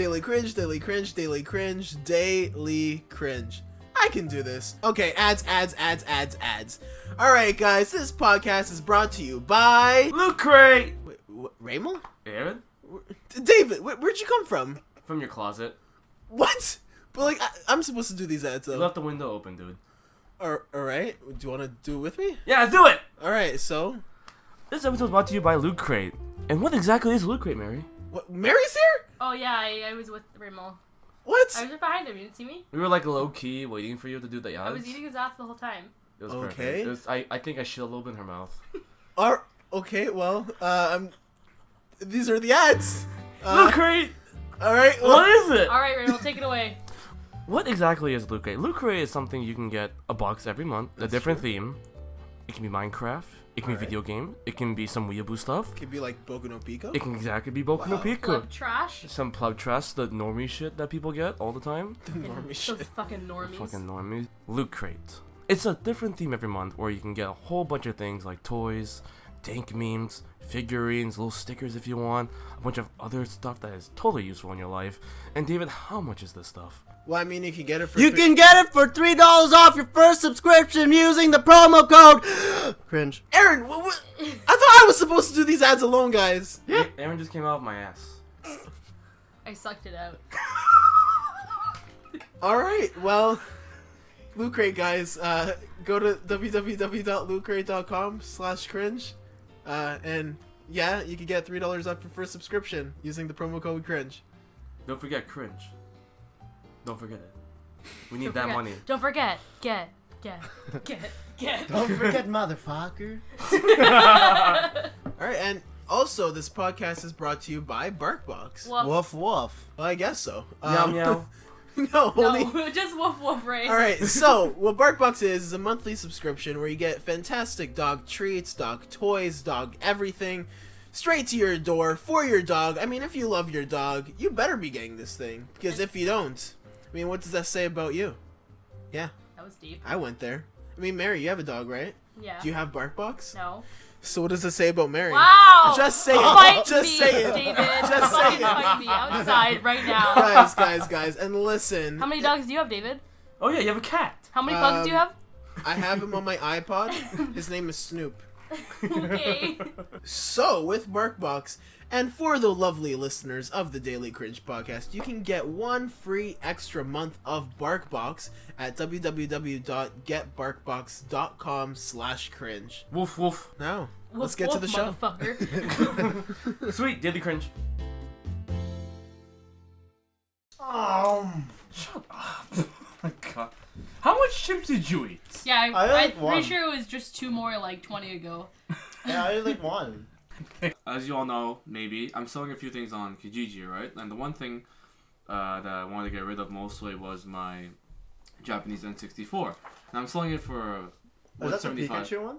Daily cringe, daily cringe, daily cringe, daily cringe. I can do this. Okay, ads, ads, ads, ads, ads. All right, guys, this podcast is brought to you by Loot Crate! Wait, wh- Raymond? Aaron? David, wh- where'd you come from? From your closet. What? But like, I- I'm supposed to do these ads though. You left the window open, dude. All right, do you want to do it with me? Yeah, do it! All right, so This episode is brought to you by Loot Crate. And what exactly is Loot Crate, Mary? What? Mary's here? Oh yeah, I, I was with Rimmel. What? I was right behind him. You didn't see me? We were like low key waiting for you to do the ads. I was eating his ass the whole time. It was Okay. perfect. It was, I, I think I shit a little bit in her mouth. Are okay. Well, uh, I'm. These are the ads. Loot Uh, Crate! all right. What Well, is it? All right, Rimmel, take it away. What exactly is Loot Crate? Loot Crate is something you can get a box every month, a different true. theme. It can be Minecraft. It can Alright. be video game. It can be some weeaboo stuff. could be like Boku no Pico. It can exactly be Boku no Wow. Pico. Club trash. Some plug trash, the normie shit that people get all the time. The normie Those shit. fucking normies. Fucking normies. Loot Crate. It's a different theme every month where you can get a whole bunch of things like toys, dank memes, figurines, little stickers if you want, a bunch of other stuff that is totally useful in your life. And David, how much is this stuff? Well, I mean, you can get it for. You three- can get it for three dollars off your first subscription using the promo code cringe. Aaron, what, what? I thought I was supposed to do these ads alone, guys. Yeah. Aaron just came out of my ass. I sucked it out. All right. Well, Loot Crate, guys. Uh, go to www.lootcrate.com/cringe, uh, and yeah, you can get three dollars off your first subscription using the promo code cringe. Don't forget cringe. Don't forget it. We need that forget- money. Don't forget. Get. Get. Get. Get. Don't forget, motherfucker. All right, and also this podcast is brought to you by BarkBox. Woof. Woof woof. Well, I guess so. Meow Um, meow. no, only. No, just woof woof, right? All right, so what BarkBox is is a monthly subscription where you get fantastic dog treats, dog toys, dog everything, straight to your door for your dog. I mean, if you love your dog, you better be getting this thing because if you don't, I mean, what does that say about you? Yeah, That was deep. I went there. I mean, Mary, you have a dog, right? Yeah. Do you have BarkBox? No. So what does it say about Mary? Wow. Just say it. Fight Just me, say it. David. Just say it. fight me outside right now. Guys, guys, guys, and listen. How many dogs do you have, David? Oh yeah, you have a cat. How many pugs do you Um, have? I have him on my iPod. His name is Snoop. Okay. So, with BarkBox, and for the lovely listeners of the Daily Cringe podcast, you can get one free extra month of BarkBox at www.getbarkbox.com slash cringe. Woof woof. Now, let's Woof, get to the show. Sweet, daily cringe. Um, Shut up. oh my god. How much chips did you eat? Yeah, I, I I'm one. pretty sure it was just two more like 20 ago. yeah, I only like one. As you all know, maybe I'm selling a few things on Kijiji, right? And the one thing uh, that I wanted to get rid of mostly was my Japanese N64, and I'm selling it for Oh, what that's a 75. Pikachu one.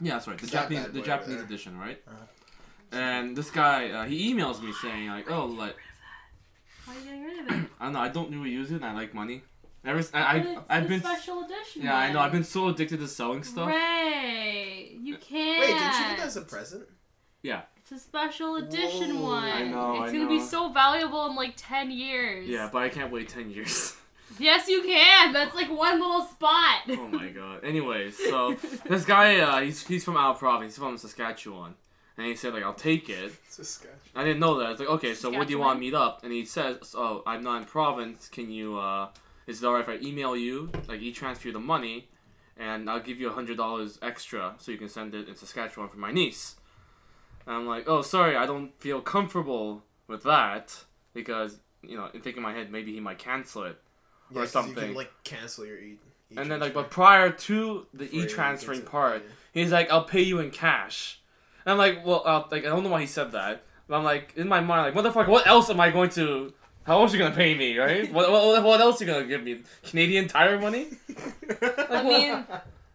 Yeah, that's right. The It's that Japanese, the Japanese there. edition, right? Uh-huh. And this guy, uh, he emails me saying like, "Oh, like Why are you getting rid of it? I don't know, I don't really use it, and I like money. Ever, s- I, it's I, have the been, special edition. yeah, I know, I've been so addicted to selling stuff. Ray, you can't. Wait, didn't you get that as a present? Yeah, It's a special edition Whoa. one. I know, It's I gonna be so valuable in like 10 years. yeah, but I can't wait ten years. Yes, you can. That's like one little spot. oh my god. Anyways, so this guy, uh, he's he's from our province, he's from Saskatchewan, and he said like, "I'll take it." It's a sketch. I didn't know that. It's like, okay, so what do you want to meet up? And he says, oh, I'm not in province. Can you, uh, is it alright if I email you, like, e-transfer you the money, and I'll give you a hundred dollars extra so you can send it in Saskatchewan for my niece. And I'm like, oh, sorry, I don't feel comfortable with that because, you know, in thinking in my head, maybe he might cancel it. Yeah, 'cause You something. can, like, cancel your e- And then, like, but prior to the before e-transferring gets it. part, he's like, I'll pay you in cash. And I'm like, well, uh, like, I don't know why he said that. But I'm like, in my mind, like, motherfucker, what else am I going to, how else are you gonna pay me, right? what, what, what else are you gonna give me? Canadian Tire money? I mean,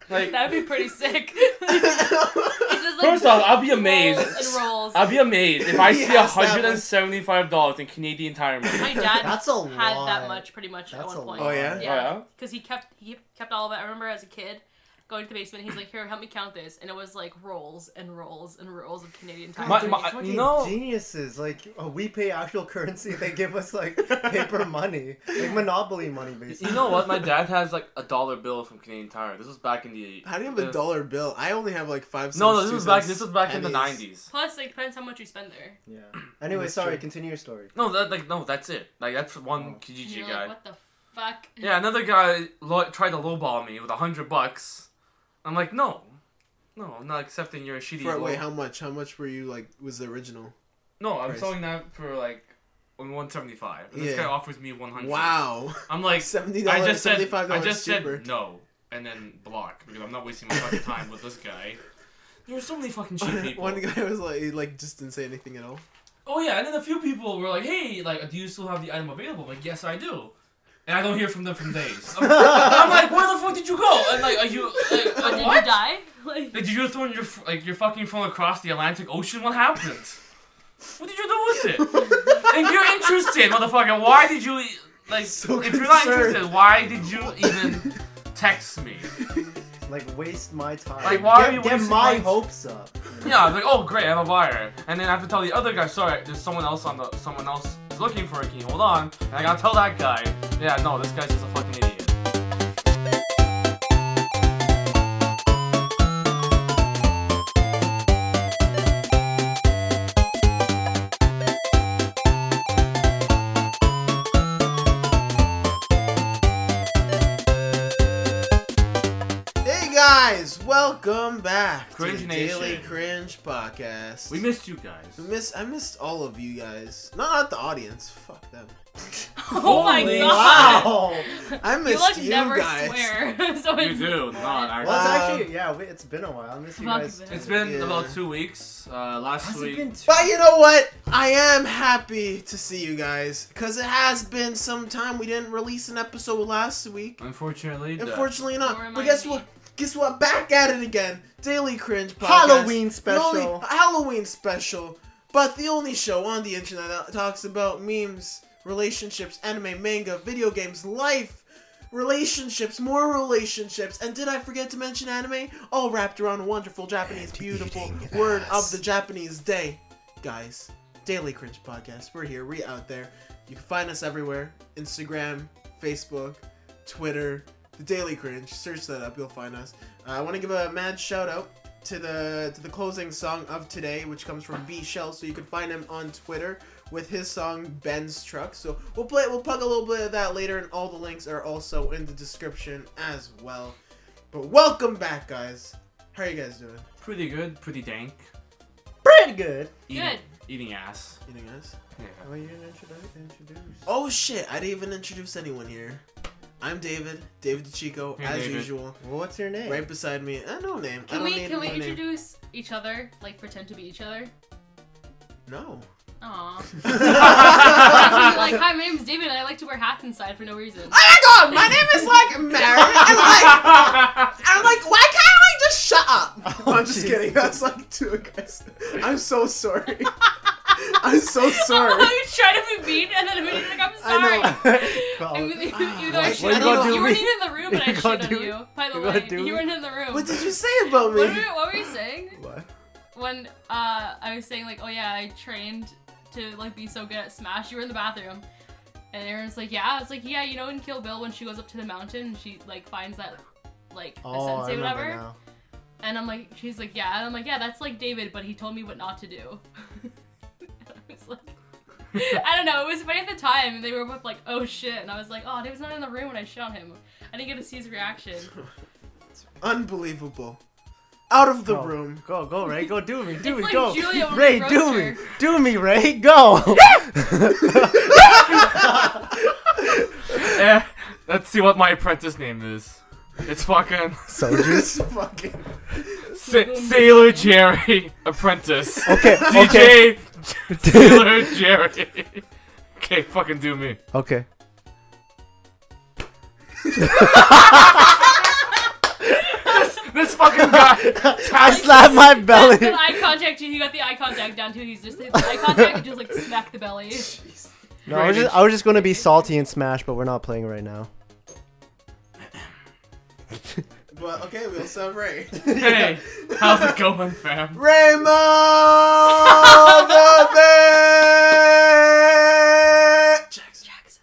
Like, that'd be pretty sick. Just, like, First off, I'll be amazed. rolls and rolls. I'll be amazed if I see has $175 in Canadian Tire money. My dad That's a had lot. that much pretty much at one point. lot. Oh, yeah? Oh, yeah? Because he kept he kept all of it. I remember as a kid, going to the basement. He's like, "Here, help me count this," and it was like rolls and rolls and rolls of Canadian Tire. My- my- fucking you know- geniuses. Like uh, we pay actual currency, they give us like paper money, like monopoly money, basically. You know what? My dad has like a dollar bill from Canadian Tire. This was back in the. How do you have a dollar bill? I only have like five cents. No, no, this was back. This was back in the nineties. Plus, like, depends how much you spend there. Yeah. Anyway, That's sorry. true. Continue your story. No, that like no, that's it. Like that's one Oh. Kijiji You're guy. like, what the fuck? Yeah, another guy lo- tried to lowball me with a hundred bucks. I'm like, no, no, I'm not accepting your shitty. For, wait, how much? How much were you like? Was the original? no, I'm price? selling that for like one seventy five. This Yeah. guy offers me one hundred. Wow, I'm like, seventy I dollars, just said, I just cheaper. said no, and then block because I'm not wasting my fucking time with this guy. There There's so many fucking cheap people. One guy was like, he like just didn't say anything at all. Oh yeah, and then a few people were like, "Hey, like, do you still have the item available?" I'm like, yes, I do. And I don't hear from them for days. I'm, I'm like, where the fuck did you go? And like, are you like, But like did what? you die? Like, Like, did you throw your like your fucking phone across the Atlantic Ocean? What happened? What did you do with it? if you're interested, motherfucker, why did you e- like? So if you're not interested, why did you even text me? Like waste my time. Like, why get, are you get wasting my my- hopes up. Yeah, I was like, oh great, I'm a buyer, and then I have to tell the other guy, sorry, there's someone else on the, someone else looking for a key. hold on? And I gotta tell that guy, yeah, no, this guy's just a fucking idiot. Welcome back Cringe to the Nation. Daily Cringe Podcast. We missed you guys. I miss I missed all of you guys. Not the audience. Fuck them. oh my Holy god! Wow. I You missed like you, never guys. swear. so You it's do, not actually. Well, it's actually yeah. Wait, it's been a while. I miss you Fuck guys. that. too. It's been Yeah. about two weeks. Uh, last Has week. two? But you know what? I am happy to see you guys because it has been some time. We didn't release an episode last week. Unfortunately, Unfortunately Don't. But guess me. what? Guess what? Back at it again. Daily Cringe Podcast. Halloween special. Halloween special. But the only show on the internet that talks about memes, relationships, anime, manga, video games, life, relationships, more relationships, and did I forget to mention anime? All wrapped around a wonderful Japanese, beautiful eating word of the Japanese day. Guys, Daily Cringe Podcast. We're here. We out there. You can find us everywhere. Instagram, Facebook, Twitter, The Daily Cringe. Search that up. You'll find us. Uh, I want to give a mad shout out to the to the closing song of today, which comes from B Shell. So you can find him on Twitter with his song Benz Truck. So we'll play. We'll plug a little bit of that later, and all the links are also in the description as well. But welcome back, guys. How are you guys doing? pretty good, pretty dank. Pretty good. Eating, Good. Eating ass. You guys? Yeah. Oh, you didn't introduce. introduce. Oh shit! I didn't even introduce anyone here. I'm David, David DeCicco, Hey, as David. usual. Well, what's your name? Right beside me, uh, no name. I Can don't we need can we no name. introduce each other? Like pretend to be each other? No. Aw. like, like, hi, my name's David and I like to wear hats inside for no reason. Oh my god, my name is like Mary, and like, I'm like, why can't I like just shut up? Oh, I'm just jeez. kidding. That's like too aggressive. I'm so sorry. I'm so sorry. you try to be mean and then immediately like, I'm sorry. I Well, I mean, even though I what- shit what you gonna you, weren't even in the room and I You shit gonna on you. By the way, you weren't in the room. What did you say about me? What were, what were you saying? What? When uh, I was saying like, oh yeah, I trained to like be so good at Smash. You were in the bathroom, and Aaron's like, yeah. I was like, yeah, you know in Kill Bill when she goes up to the mountain and she like finds that like the oh, I sensei remember whatever. now. And I'm like, she's like, yeah. And I'm like, yeah, that's like David, but he told me what not to do. And I like, I don't know. It was funny at the time. and They were both like, oh shit. And I was like, oh, David's not in the room when I shot him. I didn't get to see his reaction. Unbelievable. Out of the Go. room. Go, go, Ray. Go, do me, do It's me, like go. Julia when Ray, do roast me, do me, Ray. Go. Eh, let's see what my apprentice name is. It's fucking Soju. This fucking. Sa- Sailor Jerry Apprentice. Okay, okay, DJ Sailor Jerry. Okay, fucking do me. okay. This fucking guy. I slapped my belly. that eye contact, he got the eye contact down too. He's just the eye contact and just like smack the belly. No, I was just, I was just gonna be salty and smash, but we're not playing right now. But but okay, we also have Ray. Hey, how's it going, fam? Raymond the Bear! Jackson. Jackson.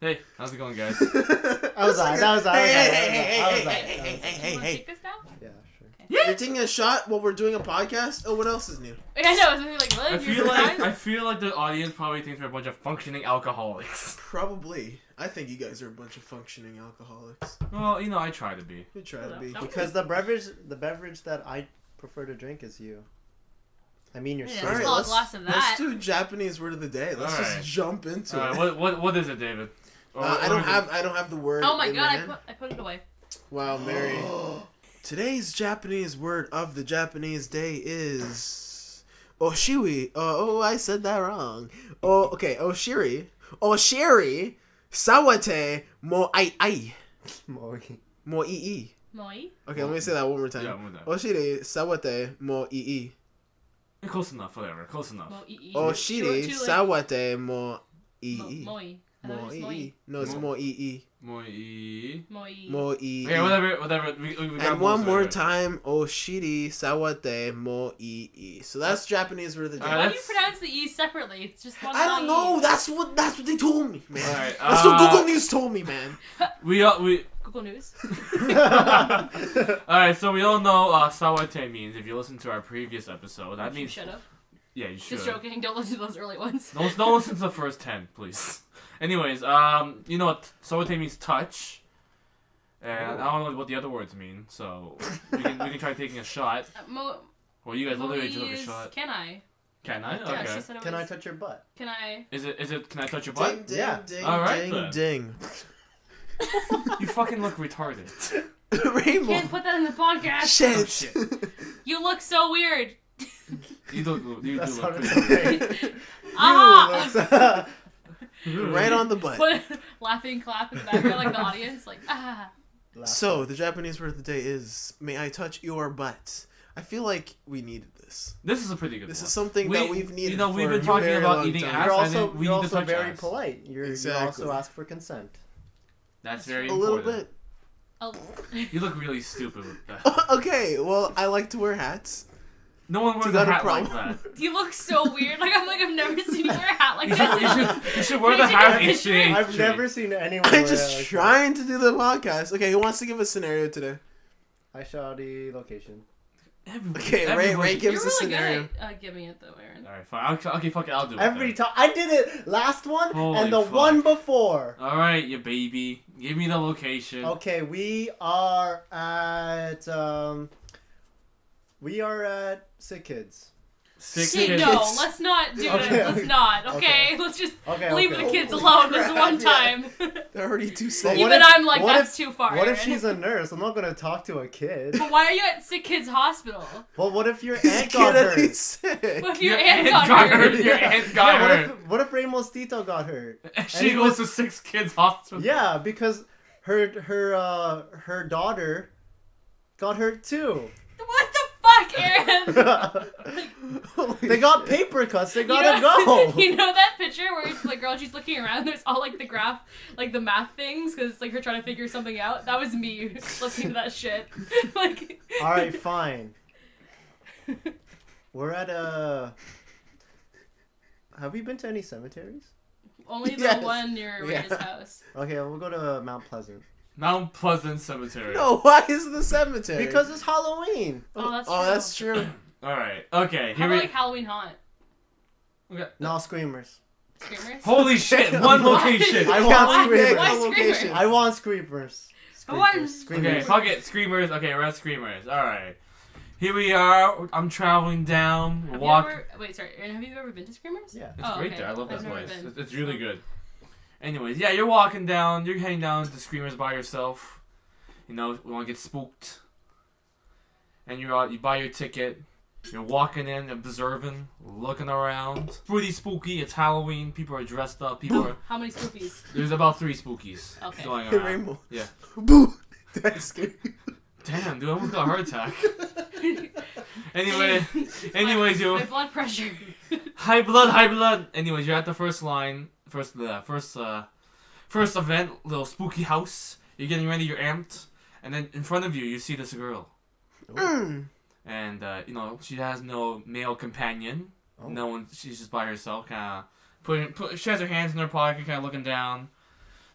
Hey, how's it going, guys? That was that. That was that. Hey, That was hey, that. hey, That was hey, that. hey, That hey, was hey, that. hey, You wanna hey. take this now? Yeah, sure. You're taking a shot while we're doing a podcast? Oh, what else is new? Like, I know. I was like, what? I You're feel like surprised? I feel like the audience probably thinks we're a bunch of functioning alcoholics. Probably. I think you guys are a bunch of functioning alcoholics. Well, you know, I try to be. You try to be. Because the beverage, the beverage that I prefer to drink is you. I mean, you're Yeah, so. All right, well, a glass of let's do Japanese word of the day. Let's Alright. just jump into Alright, it. what what what is it, David? Uh, what- I don't is it? have I don't have the word. Oh my in god, I hand. put, I put it away. Wow, Mary. Today's Japanese word of the Japanese day is Oshiwi. Uh, oh, I said that wrong. Oh, okay. Oshiri. Oshiri. Sawate mo ai ai. Moi. Mo ii. Moi? Okay, let me say that one more time. Yeah, one more time. Oh, Oshiri. Sawate mo ii. Close enough, whatever. Close enough. Mo ii. Oshiri. Too- too late. Sawate mo Mo- ii. Moi. I Mo it was moi. Uh, ii. No, it's Mo- mo ii. Moi. Moi. Mo. Okay, whatever, whatever. We, we, we got And one more of it. time, Oshiri Sawate mo ii. So that's Japanese word of the day. Alright, Why do you pronounce the E separately? It's just one I don't E. know. That's what that's what they told me, man. Alright, that's uh, what Google News told me, man. We all we. Google News. All right, so we all know uh, sawate means. If you listen to our previous episode, that means Shut up. yeah, you should. Just joking. Don't listen to those early ones. Don't, don't listen to the first ten, please. Anyways, um, you know what sawate means touch, and I don't know what the other words mean, so we can we can try taking a shot. Uh, Mo. Well, you guys Moi literally took a is- shot. Can I? Can I? Yeah, Okay. she said it Can I was- touch your butt? Can I? Is it is it? Can I touch your butt? ding Yeah. ding Alright, ding then. ding. You fucking look retarded. Rainbow. Can't put that in the podcast. Shit. Oh, shit. You look so weird. You look. You do That look sounded pretty. so great. Ah! You right on the butt. Put laughing clap in the background like the audience, like ah. So the Japanese word of the day is "May I touch your butt." I feel like we needed this. This is a pretty good This one. is something We- that we've needed. you know, we've been a talking about eating time. ass. You're and also then we you're need to also very ass. polite. You're, Exactly. You also ask for consent. That's very a little bit. Oh. You look really stupid with that. okay, well, I like to wear hats. No one wears You a got a hat like that. You look so weird. Like I'm like I've never seen you wear a hat like You this. should, you should, you should wear Can the you take a hat in picture? exchange. I've never seen anyone. I'm wear just it like trying to do the podcast. Okay, who wants to give a scenario today? that. I shot the location. Everybody- Okay, Ray, everybody- Ray, give You're us a really scenario. good at uh, giving it though, Aaron. Alright, fine. I'll, okay, fuck it. I'll do it. Every time I did it last one Holy and the fuck. one before. Alright, you baby. Give me the location. Okay, we are at um, we are at Sick Kids. Sick Shit, kids. no, let's not do Okay, it. Let's okay. not. Okay, Okay. let's just Okay, leave the kids Holy alone this crap, one yeah. time. They're already too But safe. what Even if- I'm like, what that's if- too far. What if she's a nurse? I'm not gonna talk to a kid. But why are you at Sick Kids Hospital? Well, what if your aunt got hurt? sick. What if Your your, aunt aunt got, got hurt? hurt. Your aunt got yeah, what hurt. if what if Ramos Tito got hurt? She he goes was- to Sick Kids hospital. Yeah, because her her uh her daughter got hurt too. What the fuck, Aaron? they got paper cuts. They gotta know, go. You know that picture where it's the girl, she's looking around, there's all like the graph, like the math things, because it's like her trying to figure something out? That was me listening to that shit. like, All right, fine. We're at a. Have we been to any cemeteries? only the Yes. one near Yeah. Rita's house. Okay, we'll go to Mount Pleasant Mount Pleasant Cemetery. no, why is the cemetery? because it's Halloween. Oh, that's true. oh, true. that's true. Alright, okay. How Here about we like Halloween Haunt? okay. No screamers. Screamers? Holy shit, one Why? location. I Can't want pick screamers. a Why location. screamers? I want screamers. I want- Screamers. Okay, Screamers. fuck it. Screamers. Okay, we're at Screamers. Alright. Here we are. I'm traveling down. Have Walk. you ever, wait, sorry, Aaron, have you ever been to Screamers? Yeah. It's Oh, great okay. there. I love I've that never place. been. It's, it's really good. Anyways, yeah, you're walking down. You're heading down to Screamers by yourself. You know, we want to get spooked. And you're out. You buy your ticket. You're walking in, observing, looking around. Pretty spooky. It's Halloween. People are dressed up. People are. How many spookies? There's about three spookies Okay. going Hey. Rainbow. Yeah. Boo. That's scary. Damn, dude, I almost got a heart attack. Anyway, anyways, you My blood pressure. high blood, high blood. Anyways, you're at the first line, first the first uh, first event, little spooky house. You're getting ready, you're amped, and then in front of you, you see this girl, Mm. and uh, you know she has no male companion. Oh. No one. She's just by herself, kind of putting. Put, she has her hands in her pocket, kind of looking down.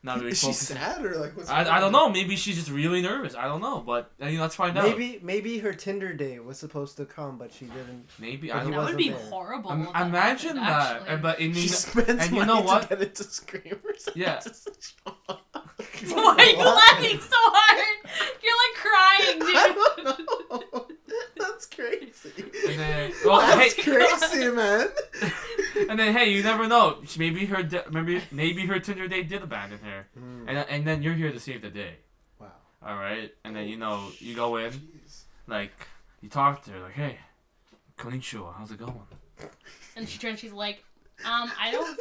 Not really Is she sad or like what's I, going I don't know. Maybe she's just really nervous. I don't know. But you know, let's find out. Maybe maybe her Tinder date was supposed to come, but she didn't. Maybe I he don't That know. would be there. horrible. Im- if that imagine happened, that. actually. But in She the, spends and you money know what? to get into screamers. Yeah. Why are you laughing so hard? You're like I crying, don't dude. know. That's crazy. and then, well, That's hey, crazy, man. and then hey, you never know. Maybe her, de- maybe maybe her Tinder date did abandon her, Mm. and and then you're here to save the day. Wow. All right, and then you know you go in, like you talk to her, like, hey, konnichiwa, how's it going? And she turns. She's like, um, I don't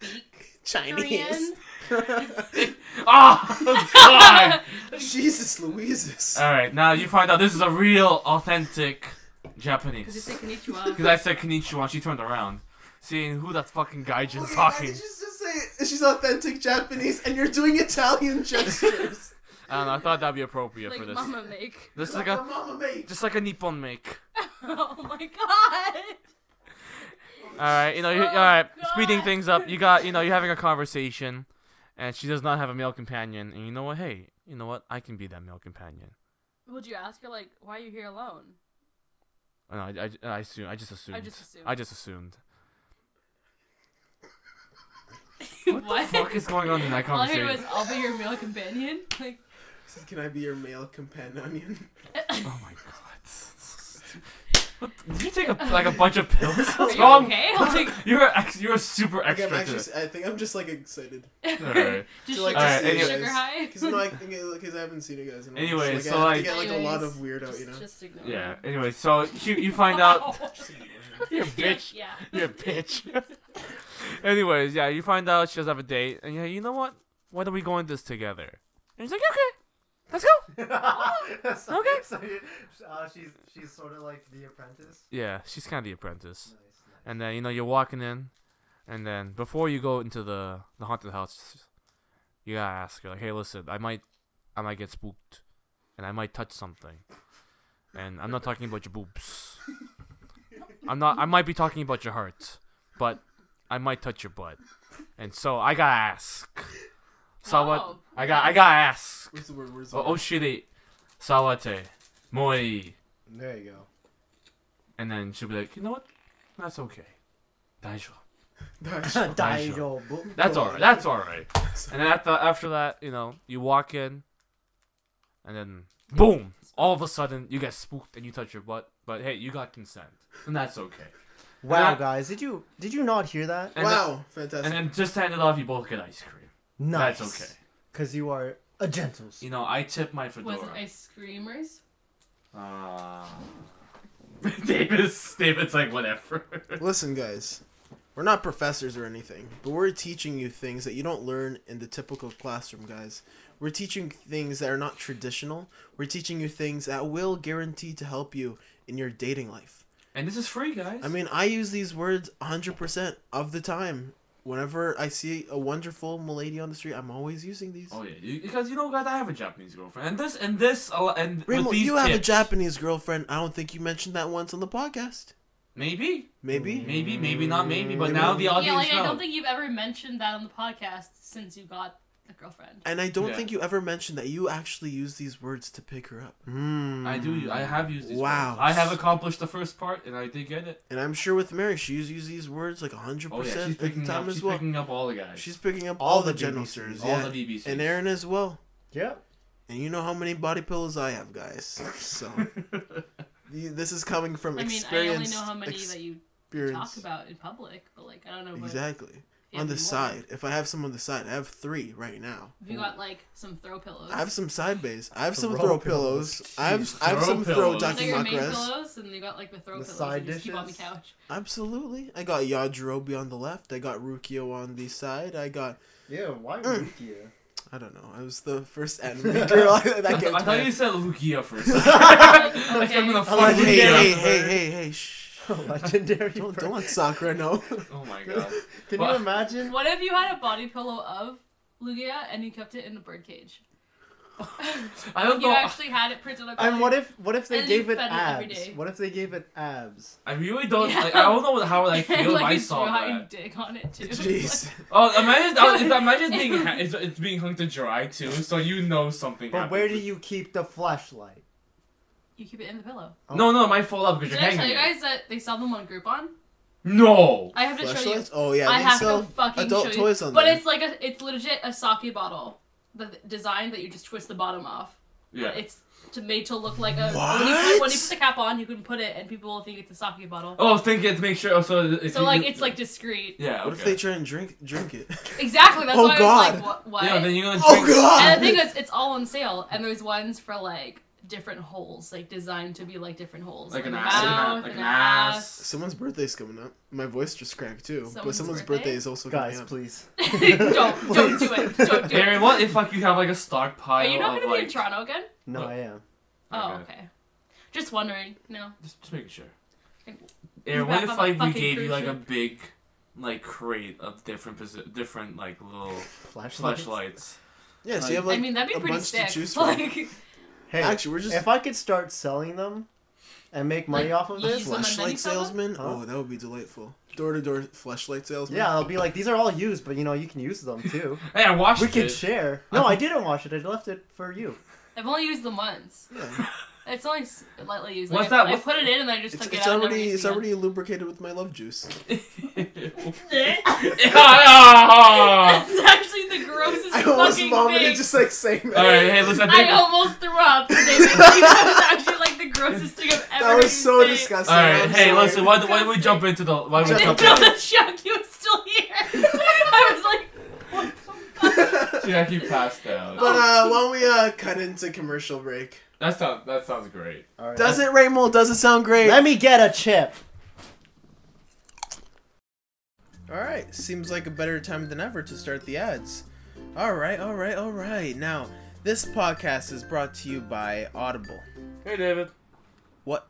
speak Chinese. Korean. oh God! Jesus Louises. All right, now you find out this is a real, authentic Japanese. Because you Japanese. say konnichiwa. Because I said konnichiwa, and she turned around, seeing who that fucking gaijin's Okay, talking. Did you just say she's authentic Japanese and you're doing Italian gestures? I don't know. I thought that'd be appropriate like for this. mama make. This is like like a a, mama mate. just like a Nippon make. oh my god. All right, you know, you, Oh, all right. God. Speeding things up, you got, you know, you're having a conversation, and she does not have a male companion, and you know what? Hey, you know what? I can be that male companion. Would you ask her like, why are you here alone? No, I, I, I assume. I just assumed. just assumed. I just assumed. what? What the fuck is going on in that conversation? All I heard conversation? was, "I'll be your male companion." Like, Said, Can I be your male companion? Oh my god. What, did you take a, like a bunch of pills? are What's you wrong? okay? What's like- you're ex- you're super Like, extra. I'm actually, to- I think I'm just like excited. Alright. Just To, like, sugar, to see you sugar guys. high. Because like, because I haven't seen you guys in a while. Anyway, like, so, I have like- to get like a lot of weirdo, just, you know. Just ignore Yeah. it. Anyway, so you you find out you're a bitch. Yeah. You're a bitch. Anyways, yeah, you find out she does have a date, and yeah, you know what? Why don't we go on this together? And he's like, okay, let's go. so, Okay. So you, uh, she's she's sort of like the apprentice. Yeah, she's kind of the apprentice. Nice. nice. And then you know you're walking in, and then before you go into the the haunted house, you gotta ask her like, hey, listen, I might, I might get spooked, and I might touch something, and I'm not talking about your boobs. I'm not. I might be talking about your heart, but I might touch your butt, and so I gotta ask. Sawat, Oh, I got. I got ass. ask. Where's the word? Where's the Oh, oh word? oh shitty, sawate, moi. There you go. And then she'll be like, you know what? That's okay. Daijou. Daijobu. That's alright. That's alright. And then after after that, you know, you walk in, and then hmm. boom! All of a sudden, you get spooked and you touch your butt. But hey, you got consent, and that's okay. Wow, And guys, did you did you not hear that? And wow, fantastic. And then just to end it off, you both get ice cream. Nice. That's okay. Cause you are a gentle. You know, I tip my Was fedora. it ice creamers? Uh, David's David's like whatever. Listen, guys, we're not professors or anything, but we're teaching you things that you don't learn in the typical classroom, guys. We're teaching things that are not traditional. We're teaching you things that will guarantee to help you in your dating life. and this is free, guys. I mean, I use these words 100% of the time. Whenever I see a wonderful milady on the street, I'm always using these. Oh yeah, you, because you know, guys, I have a Japanese girlfriend, and this and this and Ramo, with these you have a Japanese girlfriend. I don't think you mentioned that once on the podcast. Maybe, Maybe. maybe, maybe not, maybe, but Maybe. now the audience Yeah, like I don't think you've ever mentioned that on the podcast since you got a girlfriend. And I don't Yeah. think you ever mentioned that you actually use these words to pick her up. Mm. I do. I have used these. Wow. words. I have accomplished the first part, and I did get it. And I'm sure with Mary, she's used these words like 100% Oh yeah, she's of the picking time up. as She's well. picking up all the guys. She's picking up All all, the, the general BBCs. sirs, all yeah. the BBCs. And Aaron as well. Yeah. And you know how many body pillows I have, guys. So the- this is coming from I mean, I experience. only know how many that you talk about in public, but like I don't know. About Exactly. If On the more. side. If I have some on the side, I have three right now. Have you got like some throw pillows? I have some side bays. I have some Throw throw pillows. pillows. I have Jeez, I have some throw pillows. They're your main dakimakuras. pillows, and you got like the throw The pillows. side and you just keep on the couch. Absolutely. I got Yajirobe on the left. I got Rukia on the side. I got Yeah. Why Mm. Rukia? I don't know. I was the first anime girl that I, came I thought you said Lugia first. a second. I'm gonna Okay. fuck like, Hey, Lugia. hey, hey, hey, hey, shh. Legendary. Don't, per- don't let Sakura know. Oh my god. Can What? you imagine? What if you had a body pillow of Lugia and you kept it in a bird cage? I don't you know. You actually had it printed on. And what if what if they And gave it fed it abs? What if they gave it abs? I really don't. Yeah. Like, I don't know how I feel like if I a saw dry that. dick on it too. Jeez. Oh, imagine, oh, it's, imagine being ha- it's, it's being hung to dry too, so you know something. But happened. where do you keep the flashlight? You keep it in the pillow. No, no, it might fall up because Did you're I tell hanging you it. guys that they sell them on Groupon? No. I have to show you. Flashlights? Oh yeah, I they have sell to fucking adult show you. toys on but there. it's like a, it's legit a sake bottle. The design that you just twist the bottom off. Yeah. It's to made to look like a. When you, put, when you put the cap on, you can put it, and people will think it's a sake bottle. Oh, think it to make sure. Oh, so it's so like it's like discreet. Yeah. What okay. if they try and drink drink it? Exactly. That's Oh, why I was God. like, what? what? Yeah, then you're gonna Oh drink. god! and the thing is, it's all on sale, and there's ones for like different holes, like designed to be like different holes, Like an a ass, like an ass- mouth, like an an ass. ass. Someone's birthday's coming up. My voice just cracked too. but Someone's someone's birthday? birthday is also Guys, coming up. please. don't don't do it. Don't do Aaron, it. what if like you have like a stockpile Are you not gonna be like? in Toronto again? No, What? I am. Oh, Okay. okay. Just wondering. No. Just, just making sure. Think- Aaron, what if like we gave you cruise like a big, like crate of different posi- different like little Flashlights. flashlights? Yeah, so you have like I mean, that'd be a pretty bunch to sick. choose from. Like, Hey, Actually, we're just if I could start selling them and make money Like, off of this, use them and then flashlight you sell them? salesman. Huh? Oh, that would be delightful. Door to door flashlight salesman. yeah, I'll be like, these are all used, but you know, you can use them too. Hey, I watched we can it. share. No, I didn't wash it. I left it for you. I've only used them once. Yeah. It's only s- lightly used. What's Like, I, that? I What's- put it in and I just It's, took it's it out. already it's never already lubricated with my love juice. It's actually the grossest I almost fucking vomited thing. just like saying that. All right, hey, listen. I I almost threw up. That was actually like the grossest thing I've ever seen. That was so say. disgusting. All right, I'm hey, sorry. listen. Why, why don't we jump into the? Why don't we jump into? the Chucky was still here. I was like, what the fuck? Jackie passed out. But uh, why don't we uh, cut into commercial break? That sounds that sounds great. All right. Does it, Raymond? Does it sound great? Let me get a chip. All right, seems like a better time than ever to start the ads. All right, all right, all right. Now, this podcast is brought to you by Audible. Hey, David. What,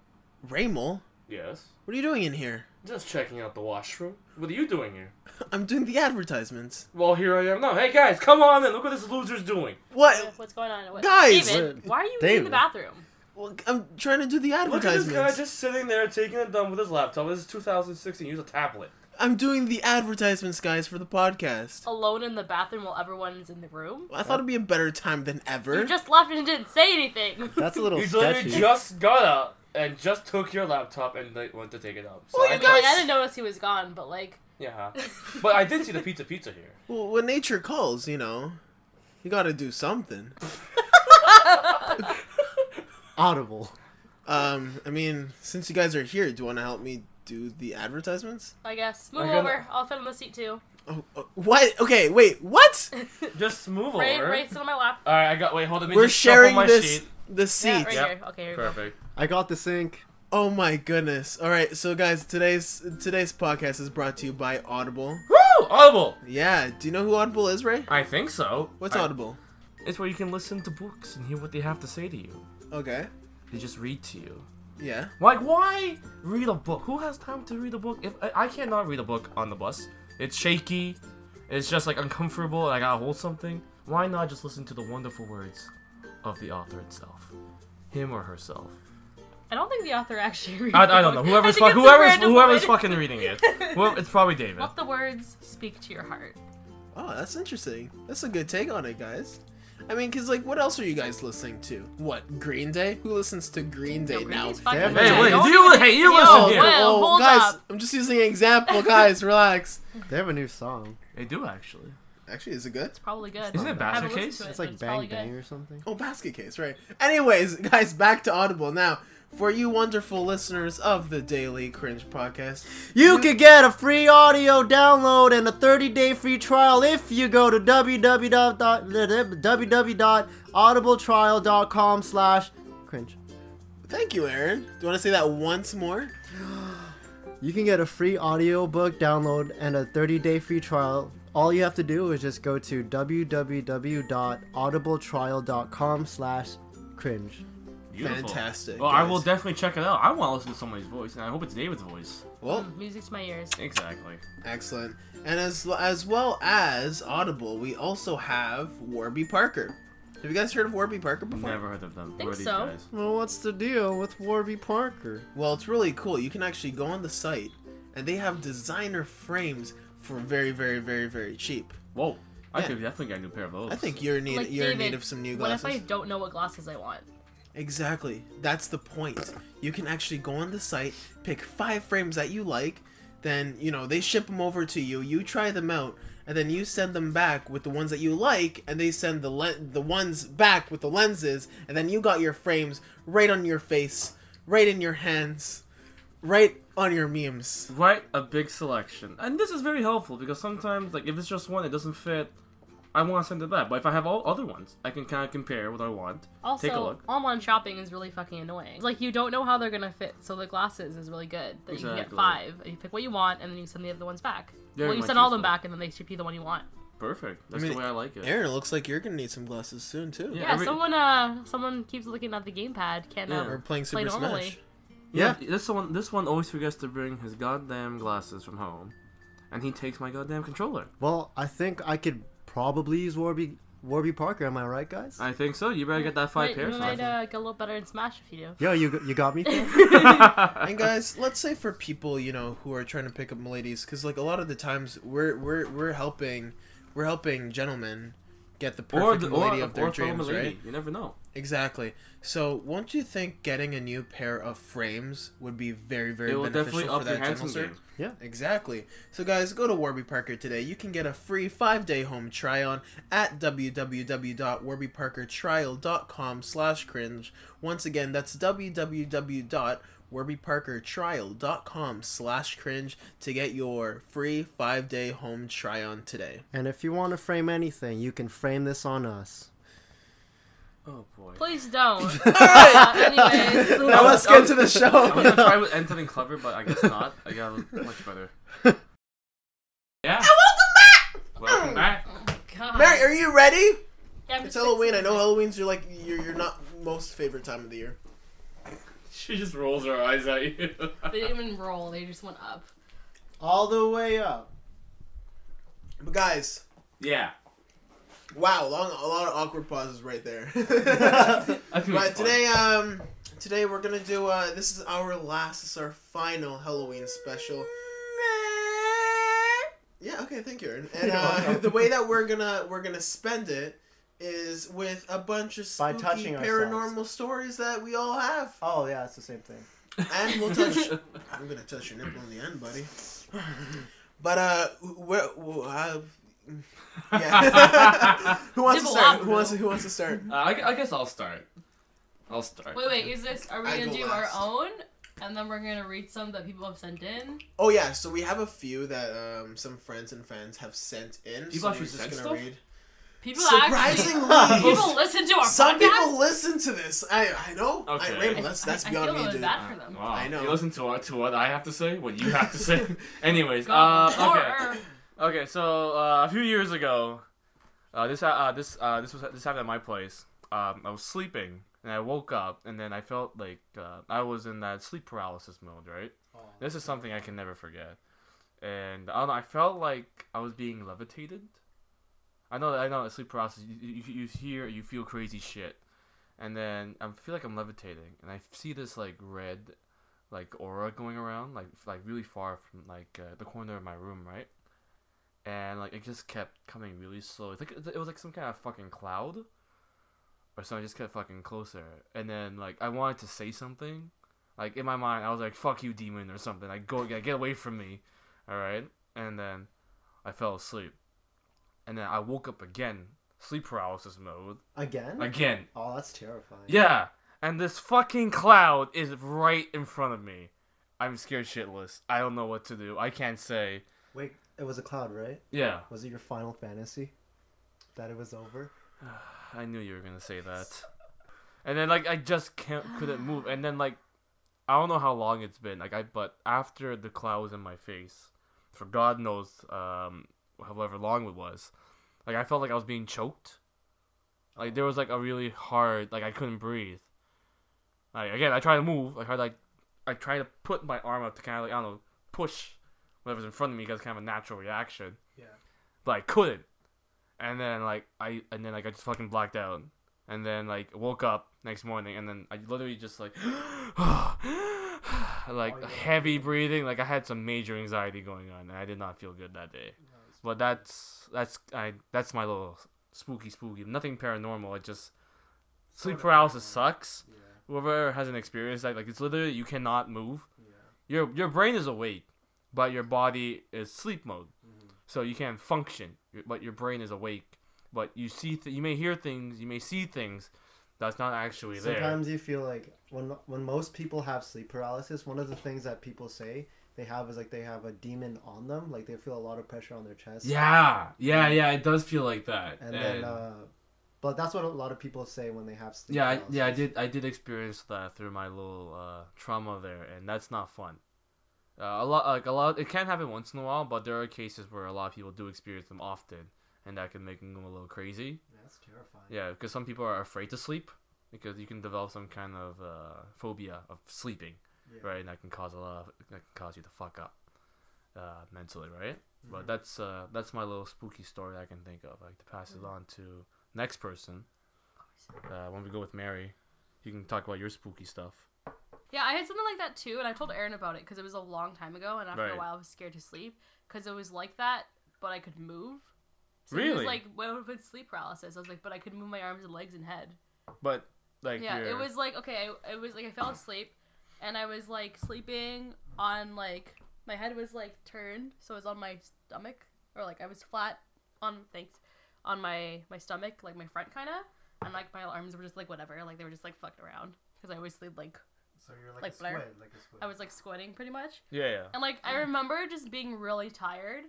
Raymond? Yes. What are you doing in here? Just checking out the washroom. What are you doing here? I'm doing the advertisements. Well, here I am No, Hey guys, come on in. Look what this loser's doing. What? What's going on? What? Guys! David, why are you in David. the bathroom? Well, I'm trying to do the Look at this advertisements. guy just sitting there taking it done with his laptop. This is 2016. Use a tablet. I'm doing the advertisements, guys, for the podcast. Alone in the bathroom while everyone's in the room? I thought it'd be a better time than ever. You just left and didn't say anything. That's a little You literally sketchy. just got up and just took your laptop and like, went to take it out. So Well, I you guys- Like, I didn't notice he was gone, but like, Yeah. But I did see the pizza pizza here. Well, when nature calls, you know, you gotta do something. Audible. Um, I mean, since you guys are here, do you want to help me do the advertisements? I guess move I gotta- over. I'll fit in the seat too. Oh, uh, what? Okay, wait, what? Just move Right, over. right, sit on my lap. All right, I got. Wait, hold on. Let me We're sharing my this sheet. the Yeah, right Yep. here. Okay, here we go. Perfect. I got the sink. Oh my goodness! All right, so guys, today's today's podcast is brought to you by Audible. Woo! Audible. Yeah, do you know who Audible is, Ray? I think so. What's I- Audible? It's where you can listen to books and hear what they have to say to you. Okay, They just read to you. Yeah. Like, why read a book? Who has time to read a book? If I, I cannot read a book on the bus, it's shaky. It's just like uncomfortable, and I gotta hold something. Why not just listen to the wonderful words of the author itself, him or herself? I don't think the author actually reads. I, I don't know. Whoever's I think fuck, it's a whoever's whoever's woman. fucking reading it. Well, it's probably David. Let the words speak to your heart. Oh, that's interesting. That's a good take on it, guys. I mean, cause like, what else are you guys listening to? What Green Day? Who listens to Green Day Yo, Green now? Day's fucking Hey, good. wait, Don't you- even- hey, you Yo, listen here. Well, Oh, hold guys, up. I'm just using an example, guys. Relax. They have a new song. They do actually. Actually, is it good? It's probably good. Isn't it I haven't Basket listened Case? to it, It's but like probably Bang Bang good. or something. Oh, basket case, right. Anyways, guys, back to Audible. Now, for you wonderful listeners of the Daily Cringe Podcast, You can get a free audio download and a 30-day free trial if you go to www.audibletrial.com slash cringe. thank you, Aaron. Do you want to say that once more? You can get a free audiobook download and a 30-day free trial. All you have to do is just go to www.audibletrial.com slash cringe. Beautiful. Fantastic, Well, I will definitely check it out. I want to listen to somebody's voice, and I hope it's David's voice. Well, Mm, Music to my ears. Exactly. excellent. And as as well as Audible, we also have Warby Parker. Have you guys heard of Warby Parker before? Never heard of them. Think Who are these so. guys? Well, what's the deal with Warby Parker? Well, it's really cool. You can actually go on the site, and they have designer frames for very, very, very, very cheap. Whoa. I Yeah. could definitely get a new pair of those. I think you're need. Like, you're in need of some new glasses. What glasses. if I don't know what glasses I want? Exactly. That's the point. You can actually go on the site, pick five frames that you like, then, you know, they ship them over to you, you try them out, and then you send them back with the ones that you like, and they send the le- the ones back with the lenses, and then you got your frames right on your face, right in your hands, right on your memes. Right, a big selection. And this is very helpful because sometimes, like, if it's just one, it doesn't fit. I want to send it back. But if I have all other ones, I can kind of compare what I want. Also, Take a look. online shopping is really fucking annoying. Like you don't know how they're gonna fit, so the glasses is really good. That you can get five, and you pick what you want, and then you send the other ones back. Very well, you send all them back, and then they ship you the one you want. Perfect. That's mean, the way I like it. Aaron, it looks like you're gonna need some glasses soon too. Yeah. Yeah, every- someone uh, someone keeps looking at the gamepad. Can't Yeah. um, Or playing play Super normally. Smash. Yeah, this one this one always forgets to bring his goddamn glasses from home, and he takes my goddamn controller. Well, I think I could probably use Warby Warby Parker. Am I right, guys? I think so. You better get that five Might- pairs. You might uh, get a little better in Smash if you do. Yo, you you got me. And guys, let's say for people you know who are trying to pick up ladies, because like a lot of the times we're we're we're helping we're helping gentlemen get the or perfect the, or, lady of their or throw him a dreams, right? You never know. Exactly. So, won't you think getting a new pair of frames would be very very It will beneficial definitely for up your that gentle handsome sir? game. yeah. Exactly. So, guys, go to Warby Parker today. You can get a free five-day home try-on at www.warbyparkertrial.com slash cringe. Once again, that's www.warbyparkertrial.com slash cringe to get your free five-day home try-on today. And if you want to frame anything, you can frame this on us. Oh boy. Please don't. uh, anyways, Now let's get to the show. I'm gonna try with anything clever, but I guess not. I got much better. Yeah. Welcome back. Welcome back! Oh, God. Mary, are you ready? Yeah, I'm It's just Halloween. I fixing know it. Halloween's your like your your not most favorite time of the year. She just rolls her eyes at you. They didn't even roll. They just went up. All the way up. But guys, yeah. Wow, long a lot of awkward pauses right there. But today, um, today we're gonna do. Uh, this is our last. This is our final Halloween special. Yeah. Okay. Thank you. And uh, the way that we're gonna we're gonna spend it is with a bunch of By spooky touching paranormal ourselves. stories that we all have, Oh yeah, it's the same thing. and we'll touch. I'm gonna touch your nipple in the end, buddy. But uh, where, uh yeah. who wants to start? Who wants to, who wants to start? Uh, I, I guess I'll start. I'll start. Wait, wait. Is this? Are we I gonna go do last. our own, and then we're gonna read some that people have sent in? Oh yeah, so we have a few that um some friends and fans have sent in. People so actually just sent gonna stuff? read. People Surprisingly, actually. People listen to our some podcast. people listen to this. I I know. Okay. I, Rainbow, that's that's I, beyond I feel me, dude. bad for them. Wow. I know. You listen to what to what I have to say, what you have to say. Anyways, uh, okay. Okay, so uh, a few years ago, uh, this uh, this uh, this was this happened at my place. Um, I was sleeping and I woke up and then I felt like uh, I was in that sleep paralysis mode. Right. This is something I can never forget. And I don't know. I felt like I was being levitated. I know. that I know. that Sleep paralysis. You, you, you hear. You feel crazy shit. And then I feel like I'm levitating, and I see this like red, like aura going around, like like really far from like uh, the corner of my room, right? And like it just kept coming really slow. It's like it was like some kind of fucking cloud, or something. It just kept fucking closer, and then like I wanted to say something, like in my mind I was like "fuck you, demon" or something. Like go get get away from me, all right. And then I fell asleep, and then I woke up again, sleep paralysis mode Again? again. Oh, that's terrifying. Yeah, and this fucking cloud is right in front of me. I'm scared shitless. I don't know what to do. I can't say. Wait, it was a cloud, right? Yeah. Was it your final fantasy? That it was over? I knew you were gonna say that. And then like I just can't couldn't move. And then like I don't know how long it's been. Like I but after the cloud was in my face, for God knows um however long it was, like I felt like I was being choked. Like there was like a really hard like I couldn't breathe. Like again I tried to move. I tried like I tried to put my arm up to kind of like I don't know push whatever's in front of me because kind of a natural reaction. Yeah. But I couldn't. And then like I and then like I just fucking blacked out. and then like woke up next morning, and then I literally just like like Oh, yeah. heavy breathing. Like I had some major anxiety going on, and I did not feel good that day. But that's that's I that's my little spooky spooky. Nothing paranormal. It just sleep paralysis sucks. Yeah. Whoever hasn't experienced that, like it's literally you cannot move. Yeah. Your your brain is awake, but your body is sleep mode. Mhm. So you can't function, but your brain is awake. But you see, th- you may hear things, you may see things that's not actually there. Sometimes you feel like when when most people have sleep paralysis, one of the things that people say they have is like they have a demon on them, like they feel a lot of pressure on their chest. Yeah, yeah, yeah. It does feel like that. And then, uh, but that's what a lot of people say when they have sleep. yeah, I, yeah, I did. I did experience that through my little uh, trauma there, and that's not fun. Uh, a lot, like a lot, it can happen once in a while, but there are cases where a lot of people do experience them often, and that can make them a little crazy. That's terrifying. Yeah, because some people are afraid to sleep because you can develop some kind of uh, phobia of sleeping, Yeah. right? And that can cause a lot. Of, that can cause you to fuck up uh, mentally, right? Mm-hmm. But that's uh, that's my little spooky story I can think of. I like to pass it on to next person. Uh, when we go with Mary, you can talk about your spooky stuff. Yeah, I had something like that too, and I told Aaron about it because it was a long time ago, and after Right. a while I was scared to sleep because it was like that, but I could move. So It Really? was like what with sleep paralysis. I was like, but I could move my arms and legs and head. But like, yeah, it was like okay, I, it was like I fell asleep, and I was like sleeping on like my head was like turned, so it was on my stomach, or like I was flat on thanks on my my stomach, like my front kind of, and like my arms were just like whatever, like they were just like fucked around because I always sleep like So you're like, Like a Blair. squid, like a squid. I was like squinting pretty much. yeah, yeah. And like I remember just being really tired,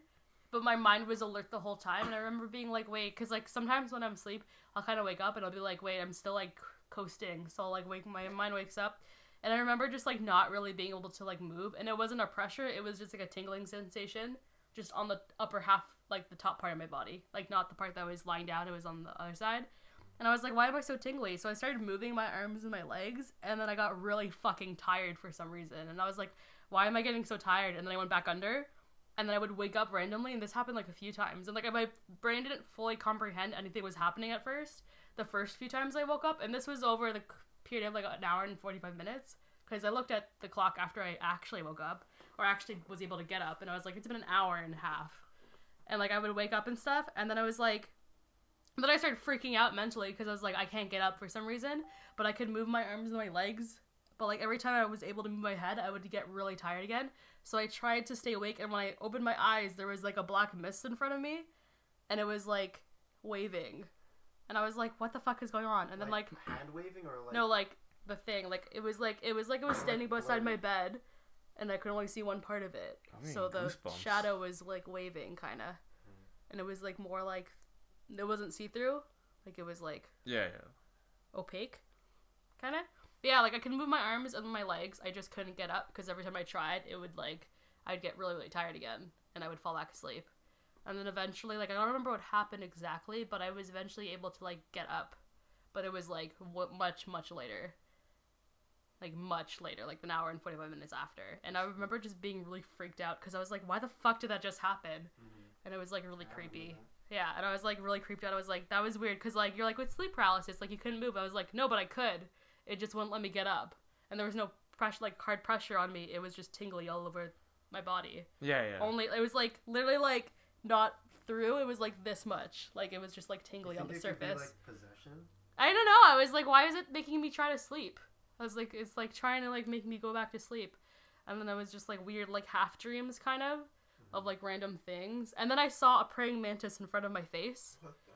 but my mind was alert the whole time. And I remember being like, wait, because like sometimes when I'm asleep, I'll kind of wake up and I'll be like, wait, I'm still like coasting. So I'll, like wake my mind wakes up, and I remember just like not really being able to like move. And it wasn't a pressure; it was just like a tingling sensation, just on the upper half, like the top part of my body, like not the part that was lying down. It was on the other side. And I was like, why am I so tingly? So I started moving my arms and my legs, and then I got really fucking tired for some reason. And I was like, why am I getting so tired? And then I went back under, and then I would wake up randomly, and this happened like a few times. And like my brain didn't fully comprehend anything was happening at first. The first few times I woke up, and this was over the period of like an hour and 45 minutes, because I looked at the clock after I actually woke up, or actually was able to get up, and I was like, it's been an hour and a half. And like I would wake up and stuff, and then I was like, then I started freaking out mentally because I was like, I can't get up for some reason, but I could move my arms and my legs. But like every time I was able to move my head, I would get really tired again. So I tried to stay awake, and when I opened my eyes, there was like a black mist in front of me, and it was like waving, and I was like, "What the fuck is going on?" And then like, hand waving or like no, like the thing, like it was like it was like it was standing beside my bed, and I could only see one part of it. I'm getting So the goosebumps. shadow was like waving, kind of, and it was like more like it wasn't see through, like it was like yeah, yeah. opaque, kind of. Yeah, like I could move my arms and my legs. I just couldn't get up because every time I tried, it would like I'd get really really tired again, and I would fall back asleep. And then eventually, like I don't remember what happened exactly, but I was eventually able to like get up, but it was like w- much much later. Like much later, like an hour and forty five minutes after, and I remember just being really freaked out because I was like, "Why the fuck did that just happen?" Mm-hmm. And it was like really creepy. Yeah, and I was like really creeped out. I was like, that was weird because like you're like with sleep paralysis, like you couldn't move. I was like, no, but I could. It just wouldn't let me get up, and there was no pressure, like hard pressure on me. It was just tingly all over my body. Yeah, yeah. Only it was like literally like not through. It was like this much. Like it was just like You tingly on the it could be, surface. like possession. I don't know. I was like, why is it making me try to sleep? I was like, it's like trying to like make me go back to sleep, and then I was just like weird like half dreams kind of of like random things, and then I saw a praying mantis in front of my face. What the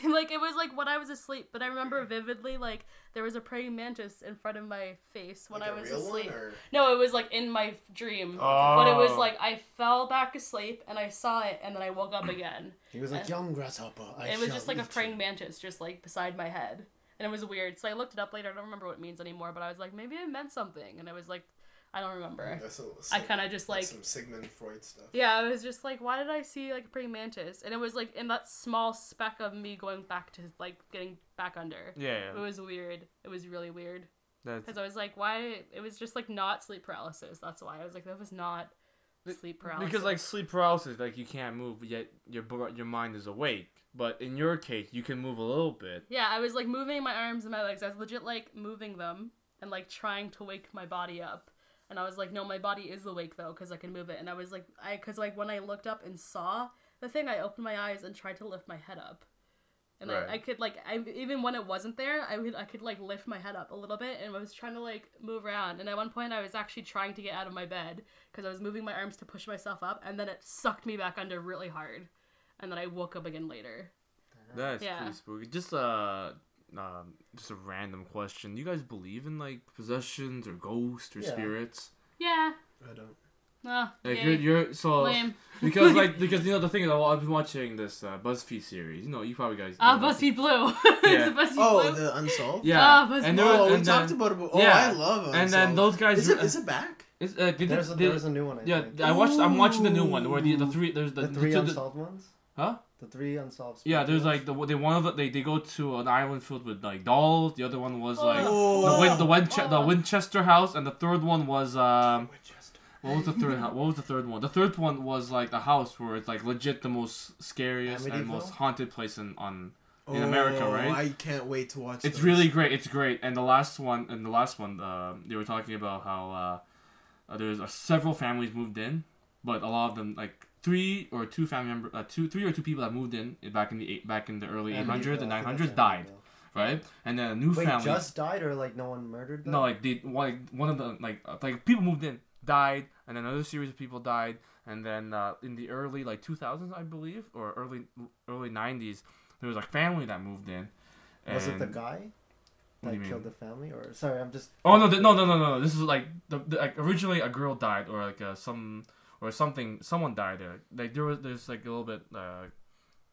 heck? like it was like when I was asleep, but I remember vividly like there was a praying mantis in front of my face when Like I a was real asleep. Or... No, it was like in my dream. But it was Oh. like I fell back asleep and I saw it and then I woke up again. He was like, "Young grasshopper." I it was shall just like a eat praying you." mantis just like beside my head. And it was weird. So I looked it up later. I don't remember what it means anymore, but I was like, maybe it meant something. And I was like, I don't remember. That's a, I kind of just like some Sigmund Freud stuff. yeah, I was just like, why did I see like a praying mantis? And it was like in that small speck of me going back to like getting back under. yeah, It was weird. It was really weird because I was like, why? It was just like not sleep paralysis. That's why I was like, that was not sleep paralysis. because like sleep paralysis, like you can't move, yet your your mind is awake. but in your case, you can move a little bit. Yeah, I was like moving my arms and my legs. I was legit like moving them and like trying to wake my body up. And I was like, no, my body is awake though, because I can move it. And I was like, I, because like when I looked up and saw the thing, I opened my eyes and tried to lift my head up. And Right. I, I could like, I even when it wasn't there, I would, I could like lift my head up a little bit, and I was trying to like move around. And at one point, I was actually trying to get out of my bed because I was moving my arms to push myself up, and then it sucked me back under really hard. And then I woke up again later. That's Yeah. pretty spooky. Just uh, um, just a random question. You guys believe in like possessions or ghosts or Yeah. spirits? Yeah. I don't. Oh, Like you're, you're so Lame. because like because you know the thing is I've been watching this uh, BuzzFeed series. You know you probably guys. Ah, know that. BuzzFeed Blue. Yeah. Is BuzzFeed Oh, Blue? the unsolved. Yeah, Ah, BuzzFeed and Blue. there, Oh, we and talked about it. Oh, yeah. I love unsolved. and then those guys. Is it, is it back? It's, uh, did- There's a, there's a new one. I yeah, think. I watched. I'm watching the new one where the, the three there's the, the three the, the, unsolved ones. Huh? The three unsolved. Yeah, there's like the they one of the, they they go to an island filled with like dolls. The other one was like Oh. the Win, the, Winche- the Oh. Winchester house, and the third one was um what was the third hou- what was the third one? The third one was like the house where it's like legit the most scariest and most haunted place in on in America, Oh, right? I can't wait to watch. It's those. really great. It's great. And the last one, and the last one, uh, they were talking about how uh, uh, there's uh, several families moved in, but a lot of them, like three or two family member, uh, two, three or two people that moved in back in the eight, back in the early Amityville, 800s and I 900s died, Amityville. right? And then a new Wait, family. just died or like no one murdered them? No, like they like one of the like uh, like people moved in, died, and then another series of people died, and then uh, in the early like 2000s, I believe, or early early 90s, there was a family that moved in. was it the guy What do that killed the family? Or sorry, I'm just. Oh no, th- no, no, no, no! This is like the, the like originally a girl died, or like uh, some or something. Someone died there. Like there was there's like a little bit uh,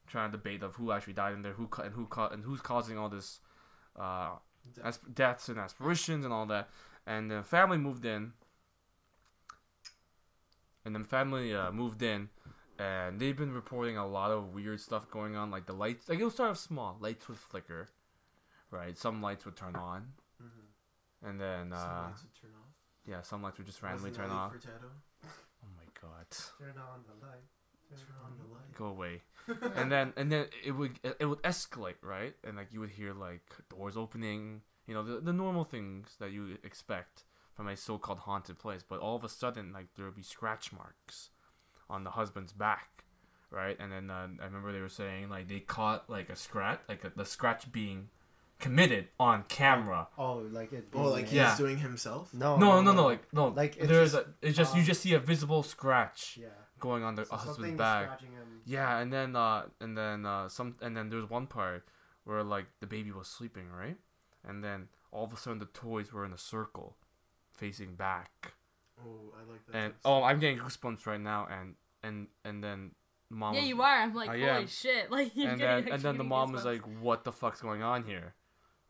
trying to debate of who actually died in there, who and who ca- and who's causing all this uh, as- deaths and aspirations and all that. And the family moved in, and then family uh, moved in, and they've been reporting a lot of weird stuff going on. Like the lights, like it'll start off small, lights would flicker, right? Some lights would turn on, Mhm. and then Some uh, lights would turn off. yeah, some lights would just randomly turn off. for Tato? My god, Turn on the light. Turn on the light. go away. and then and then it would it would escalate, right? And like you would hear like doors opening, you know, the the normal things that you expect from a so-called haunted place. But all of a sudden, like there would be scratch marks on the husband's back, right? And then uh, I remember they were saying like they caught like a scratch, like a, the scratch being committed on camera. Oh, like it. Oh, like he's Yeah. doing himself. No, no, no, no, like no, Like, like it's there's just, a it's just you um, just see a visible scratch Yeah. going on the So husband's back. him. Yeah, and then uh and then uh some and then there's one part where like the baby was sleeping, right? And then all of a sudden the toys were in a circle facing back. Oh, I like that. And twist. oh, I'm getting goosebumps right now and and and then mom Yeah, was- you are. I'm like, I holy am. shit! Like, you're and getting, then and then the getting mom was like, "What the fuck's going on here?"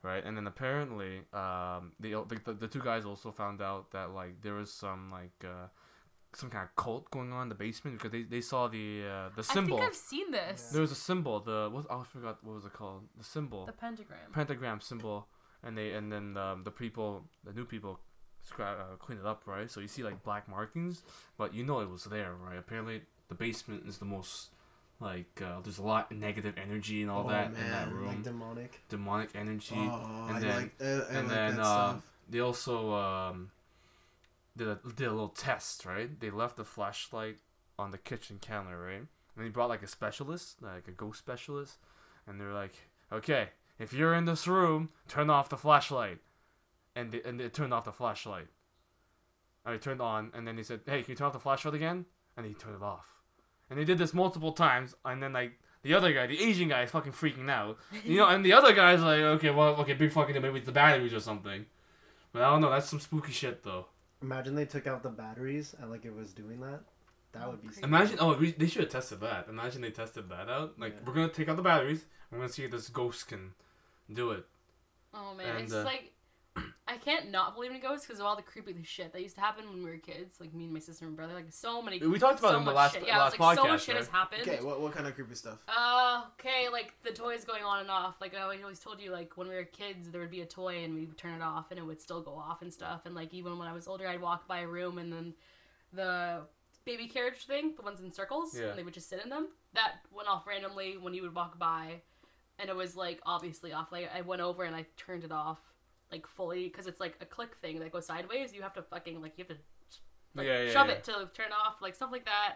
Right? And then apparently, um, the the, the, the two guys also found out that like there was some like uh, some kind of cult going on in the basement because they, they saw the uh, the symbol. I think I've seen this. There was a symbol. The what? Oh, I forgot what was it called. The symbol, The pentagram. pentagram symbol, and they and then um, the people, the new people, scra- uh, cleaned it up, right? So you see like black markings, but you know it was there, right? Apparently, the basement is the most like uh, there's a lot of negative energy and all Oh, that in that room, Like demonic. demonic energy. Oh, and I then- like, I, I and like then uh, stuff. they also um, did a did a little test, right? They left the flashlight on the kitchen counter, right? And they brought like a specialist, like a ghost specialist, and they're like, "Okay, if you're in this room, turn off the flashlight." And they and they turned off the flashlight. I turned on, and then they said, "Hey, can you turn off the flashlight again?" And he turned it off. And they did this multiple times, and then like the other guy, the Asian guy, is fucking freaking out. You know, and the other guy's like, "Okay, well, okay, big fucking. Maybe it's the batteries or something." But I don't know. That's some spooky shit, though. Imagine they took out the batteries and like it was doing that. That would be. Crazy. Imagine. Oh, we, they should have tested that. Imagine they tested that out. Like, Yeah. we're gonna take out the batteries. We're gonna see if this ghost can do it. Oh man, And, it's uh, like I can't not believe in ghosts because of all the creepy shit that used to happen when we were kids. Like me and my sister and brother, like so many. We talked about so it in the much last shit. Yeah, last it's like so much shit right? has happened. Okay, what, what kind of creepy stuff? Uh, okay, like the toys going on and off. Like I always told you, like when we were kids, there would be a toy and we would turn it off and it would still go off and stuff. And like even when I was older, I'd walk by a room and then the baby carriage thing, the ones in circles, Yeah. and they would just sit in them. That went off randomly when you would walk by, and it was like obviously off. Like I went over and I turned it off, like fully, because it's like a click thing that goes sideways. You have to fucking like you have to like Yeah, yeah, shove yeah. it to turn off, like stuff like that.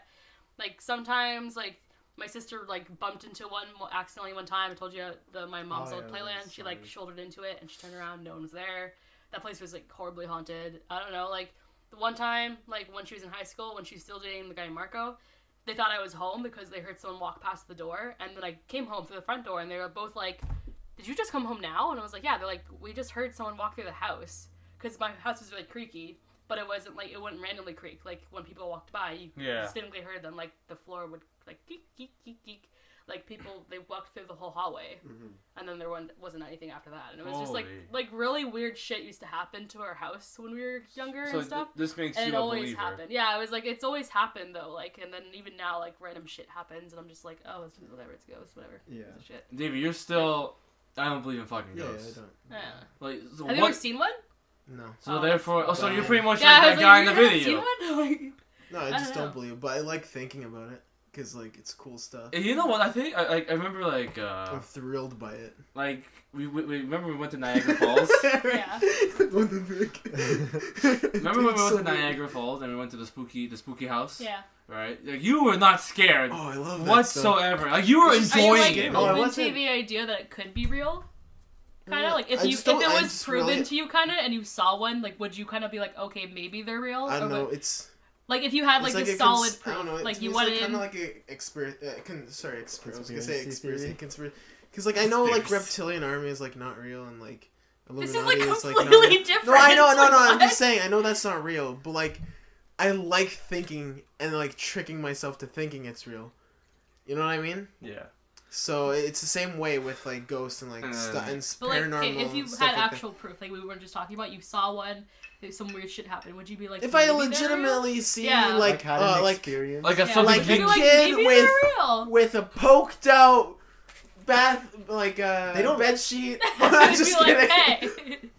Like sometimes like. My sister like bumped into one accidentally one time. I told you uh, the my mom's Oh, old yeah, playland. She like shouldered into it and she turned around. No one was there. That place was like horribly haunted. I don't know. Like the one time, like when she was in high school, when she was still dating the guy Marco, they thought I was home because they heard someone walk past the door, and then I came home through the front door, and they were both like, "Did you just come home now?" And I was like, "Yeah." They're like, "We just heard someone walk through the house because my house was really creaky." But it wasn't like it wouldn't randomly creak. Like when people walked by, you Yeah. distinctly heard them. Like the floor would like geek geek geek geek. Like people, they walked through the whole hallway, Mhm. and then there wasn't, wasn't anything after that. And it was just like like really weird shit used to happen to our house when we were younger So and stuff. th- this makes and you it a always believer. happened. Yeah, it was like it's always happened though. Like and then even now, like random shit happens, and I'm just like, oh, it's whatever, it's ghosts, whatever. Yeah. It's shit. David, you're still. I don't believe in fucking Yeah, I ghosts. don't. Yeah. like, so Have you what? ever seen one? No. so Oh, therefore, oh, so you're pretty much yeah, I like was that guy in like, the you haven't video. Seen one? No, I I just don't don't, know. believe. But I like thinking about it because like it's cool stuff. And you know what? I think I, I, I remember like uh I'm thrilled by it. like we, we, we remember we went to Niagara Falls. Yeah. what the frick? remember when we went so to weird. Oh, Niagara Falls and we went to the spooky the spooky house? yeah. Right? Like you were not scared Oh, I love that stuff. whatsoever. Like you were Are you enjoying like it. No, I open to the idea that it could be real? Kind of like if I you if it was proven really- to you, kind of, and you saw one, like would you kind of be like, okay, maybe they're real? I don't Or know. would- It's like if you had like, it's the a solid cons- proof, I don't know. like you me, went it's in. kind of like a experience. Uh, con- sorry, experience. I was gonna say Conspiracy conspiracy. theory? Conspiracy. Because like I know like reptilian army is like not real and like this Illuminati is like is like completely not real. different. No, I know, no, Like, no. I'm just saying. I know that's not real, but like, I like thinking and like tricking myself to thinking it's real. You know what I mean? Yeah. So it's the same way with like ghosts and like Uh, stu- and s- But like, paranormal. okay, if you had stuff like that. actual proof, like we were just talking about, you saw one, if some weird shit happened, would you be like? if I maybe they're real? legitimately see Yeah. like Like, had uh, an like experience. Like a Yeah, something like a like, kid maybe with- real. with a poked out bath like uh They don't- bed sheet. You'd I'm be just like, kidding. hey,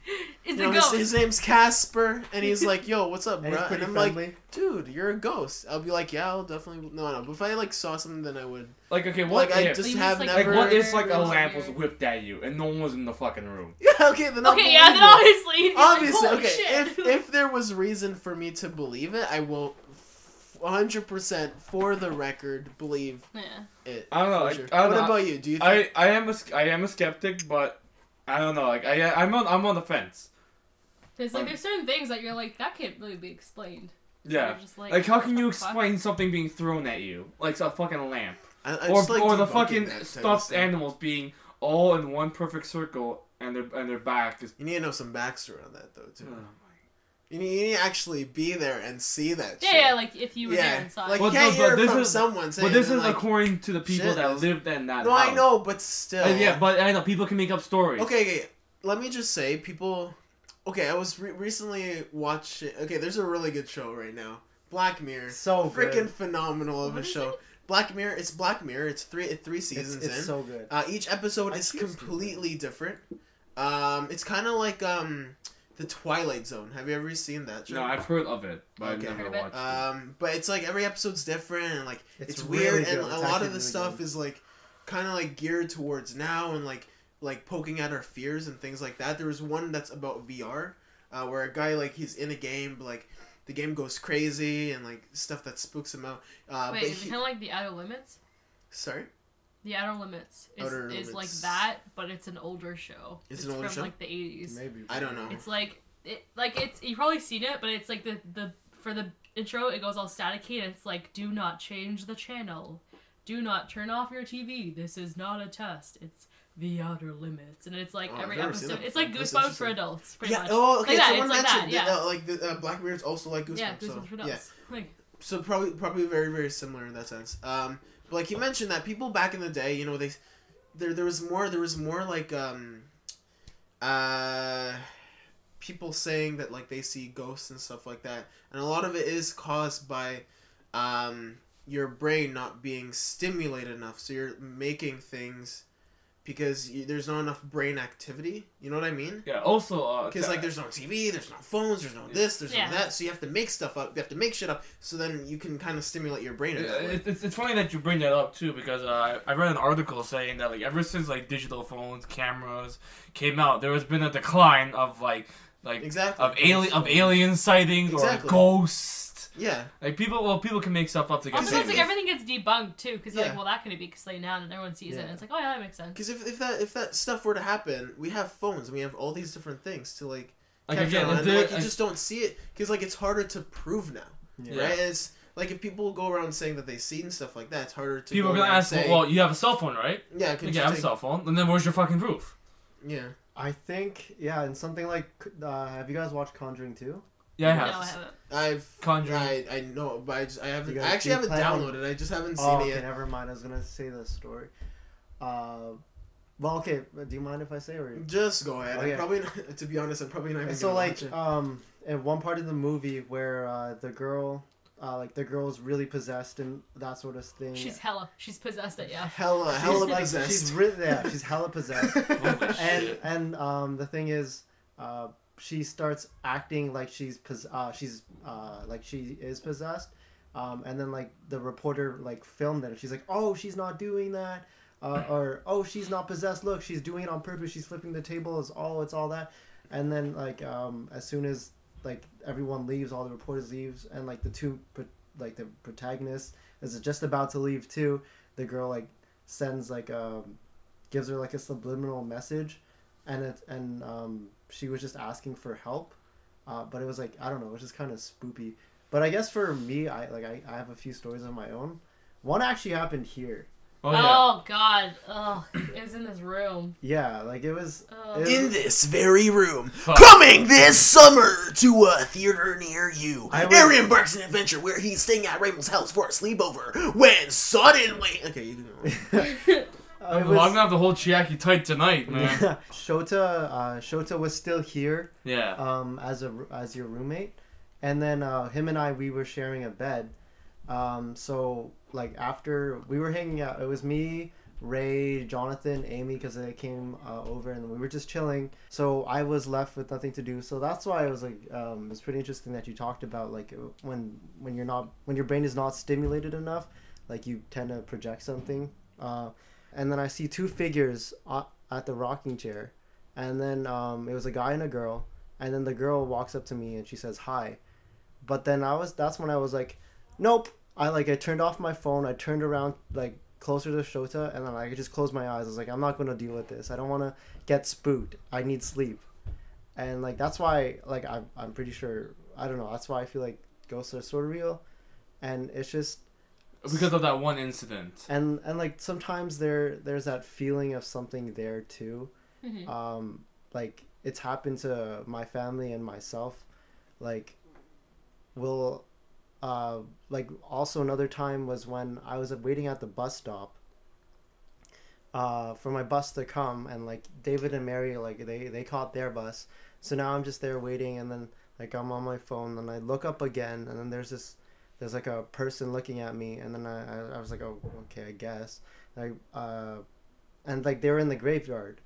it's You a know, his, ghost. his name's Casper, and he's like, "Yo, what's up, bro?" it's pretty And I'm like, "Dude, you're a ghost." I'll be like, "Yeah, I'll definitely." No, no. But if I like saw something, then I would. Like okay, what Like I if just have just, like, like never. what if like a lamp was whipped at you and no one was in the fucking room? Yeah, okay, then I'll okay, yeah, then believe it. obviously, like, Obviously, okay. shit. If if there was reason for me to believe it, I will, hundred percent for the record believe yeah. it. I don't know, like, sure. I don't what know. about you? Do you? Think, I I am a I am a skeptic, but I don't know. Like I I'm on I'm on the fence. Because like Um, there's certain things that you're like that can't really be explained. Yeah. you're just like, Like how can you what the fuck? explain something being thrown at you, like a fucking lamp, I, I or like or the fucking that type of stuffed animals being all in one perfect circle and their and their back is. You need to know some backstory on that, though, too. Oh You need, you need to actually be there and see that. Yeah, shit. yeah, like if you were there yeah. inside. Like But you can't no, but hear this from is- someone saying. But this is like, according to the people shit, that that's- lived in that No, house. I know, but still. Uh, yeah, but I know people can make up stories. Okay, okay. Let me just say, people. Okay, I was re- recently watching. Okay, there's a really good show right now, Black Mirror. so good. Freaking phenomenal of What a is show. Black Mirror. It's Black Mirror. It's three three It's, seasons it's in. so good. Uh, each episode I is keep seeing completely different. Um, it's kind of like um, the Twilight Zone. Have you ever seen that show? No, I've heard of it, but Okay. I've Heard never of watched it. Um, but it's like every episode's different, and like it's, It's weird, really and good. a lot of the really stuff good. is like kind of like geared towards now, and like like poking at our fears and things like that. There was one that's about VR, uh, where a guy like he's in a game, but like the game goes crazy and like stuff that spooks him out. Uh, Wait, but is it kind of like the Outer Limits? sorry, The Outer Limits is, Outer is like that, but it's an older show. It's an older from show? like the 80s. Maybe. I don't know. It's like it like it's you probably seen it, but it's like the the for the intro it goes all staticky and it's like do not change the channel, do not turn off your TV. This is not a test. It's the outer limits, and it's like Oh, every episode. It's like Goosebumps for adults, pretty yeah. much. Oh, okay. Like Someone it's like mentioned that, yeah. uh, like the uh, Black Mirror's also like Goosebumps. yeah, so, Goosebumps for yeah. adults. Like, so probably probably very very similar in that sense. Um, but like you mentioned that people back in the day, you know, they there there was more there was more like um, uh, people saying that like they see ghosts and stuff like that, and a lot of it is caused by um your brain not being stimulated enough, so you're making things because you, there's not enough brain activity. You know what I mean? Yeah. Also, uh, Because ca- like there's no TV, there's no phones, there's no this, there's Yeah. no that. So you have to make stuff up. You have to make shit up. So then you can kind of stimulate your brain. in that way. It's, it's funny that you bring that up too because uh, I I read an article saying that like ever since like digital phones, cameras came out, there has been a decline of like like Exactly. of alien of alien sightings Exactly. or ghosts. Yeah. Like people, well, people can make stuff up to get Also, it's like everything gets debunked too, because Yeah. like, well, that couldn't be Slay now, and everyone sees it. And it's like, oh yeah, that makes sense. Because if, if that if that stuff were to happen, we have phones and we have all these different things to like like catch again, on, if and, there- like you just don't see it because like it's harder to prove now, Yeah. right? It's like if people go around saying that they've seen stuff like that, it's harder to people are go gonna ask, say, well, well, you have a cell phone, right? yeah, Like, can yeah, I have a cell phone. And then where's your fucking proof? yeah. I think yeah, and something like uh, have you guys watched Conjuring 2? Yeah, I no, have. I haven't. I've Conjuring. I, I know, but I just I haven't. You I actually haven't plan on- downloaded. I just haven't seen Oh, it okay, yet. never mind. I was gonna say the story. Uh, well, okay. Do you mind if I say or? Just go ahead. Okay. I'm probably not, to be honest. I'm probably not even. so gonna like watch it. um in one part of the movie where uh, the girl uh, like the girl's really possessed and that sort of thing. She's hella. She's possessed it. Yeah. hella She's, hella like, possessed. She's really yeah. She's hella possessed. Holy and shit. and um the thing is uh she starts acting like she's uh she's uh like she is possessed um and then like the reporter like filmed it. She's like oh she's not doing that uh, or oh she's not possessed. Look she's doing it on purpose. She's flipping the tables oh it's all that. And then like um as soon as like everyone leaves all the reporters leaves and like the two like the protagonist is just about to leave too the girl like sends like um gives her like a subliminal message and it and um she was just asking for help uh, but it was like i don't know it was just kind of spoopy but i guess for me i like I, I have a few stories of my own one actually happened here Oh yeah. Oh God. Oh, it was in this room. yeah like it was Oh. It- in this very room. Fuck. Coming this summer to a theater near you. I was- Aaron embarks an adventure where he's staying at Raymond's house for a sleepover when suddenly. Okay, you can go. it I'm was- gonna have to hold Chiaki tight tonight, man. Shota uh, Shota was still here yeah. um, as a as your roommate, and then uh, him and I we were sharing a bed. Um, so like after we were hanging out, it was me, Ray, Jonathan, Amy, because they came uh, over and we were just chilling. So I was left with nothing to do. So that's why I was like, um, it's pretty interesting that you talked about like when when you're not when your brain is not stimulated enough, like you tend to project something. Uh, and then I see two figures at the rocking chair, and then um, it was a guy and a girl, and then the girl walks up to me and she says hi, but then I was that's when I was like, nope. I like I turned off my phone. I turned around like closer to Shota, and then I just closed my eyes. I was like, I'm not gonna deal with this. I don't want to get spooked. I need sleep, and like that's why like I'm I'm pretty sure I don't know. That's why I feel like ghosts are sort of real, and it's just Because of that one incident. and and like sometimes there there's that feeling of something there too Mhm. um like it's happened to my family and myself like will uh like also another time was when i was waiting at the bus stop uh for my bus to come and like david and mary like they they caught their bus so now i'm just there waiting and then like i'm on my phone and i look up again and then there's this there's like a person looking at me and then i i, was like oh okay i guess like uh and like they were in the graveyard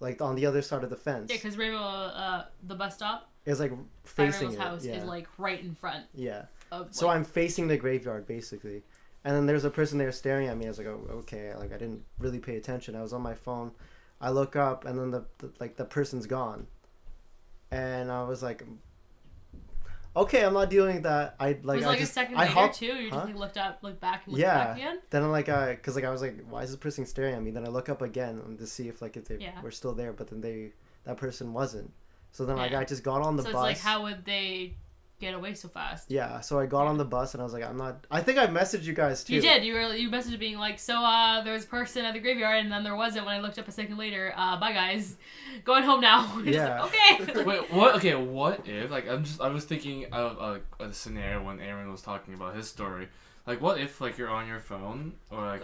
like on the other side of the fence Yeah, because Rainbow, uh, the bus stop is like facing Rainbow's it house yeah is like right in front yeah of. so like, I'm facing the graveyard basically, and then there's a person there staring at me. I was like, oh, okay, like I didn't really pay attention. I was on my phone. I look up, and then the, the like the person's gone, and I was like, okay, I'm not dealing with that. I like was it I like just a second I later hopped- too. You just like, looked up, looked back, and looked Yeah. back again. Then I'm like, I cause like I was like, why is this person staring at me? Then I look up again to see if like if they Yeah. were still there, but then they that person wasn't. So then like Yeah. I just got on the so bus. it's like, how would they get away so fast? yeah, so I got on the bus and I was like, I'm not. I think I messaged you guys too. You did. You were you messaged being like, so uh, there was a person at the graveyard, and then there wasn't. When I looked up a second later, uh, bye guys, going home now. Just Yeah. like, okay. Wait, what? Okay, what if like I'm just I was thinking of a, a scenario when Aaron was talking about his story. Like, what if like you're on your phone or like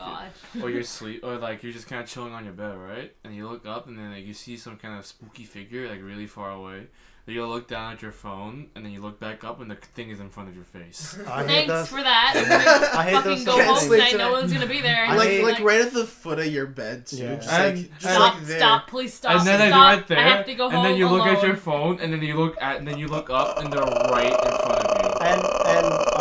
you- or you're sleep or like you're just kind of chilling on your bed, right? And you look up and then like you see some kind of spooky figure like really far away. Then you look down at your phone and then you look back up and the thing is in front of your face. I hate Thanks those. for that. I hate fucking those go Can't home sleep tonight. tonight. No one's gonna be there. I like hate- like right at the foot of your bed too. Yeah. Just And- like just Stop! like there. stop! Please stop! and then as stop. you're right there, I have to go home and then you look at your phone, and then you look at, and then you look up, and they're right in front of you. And and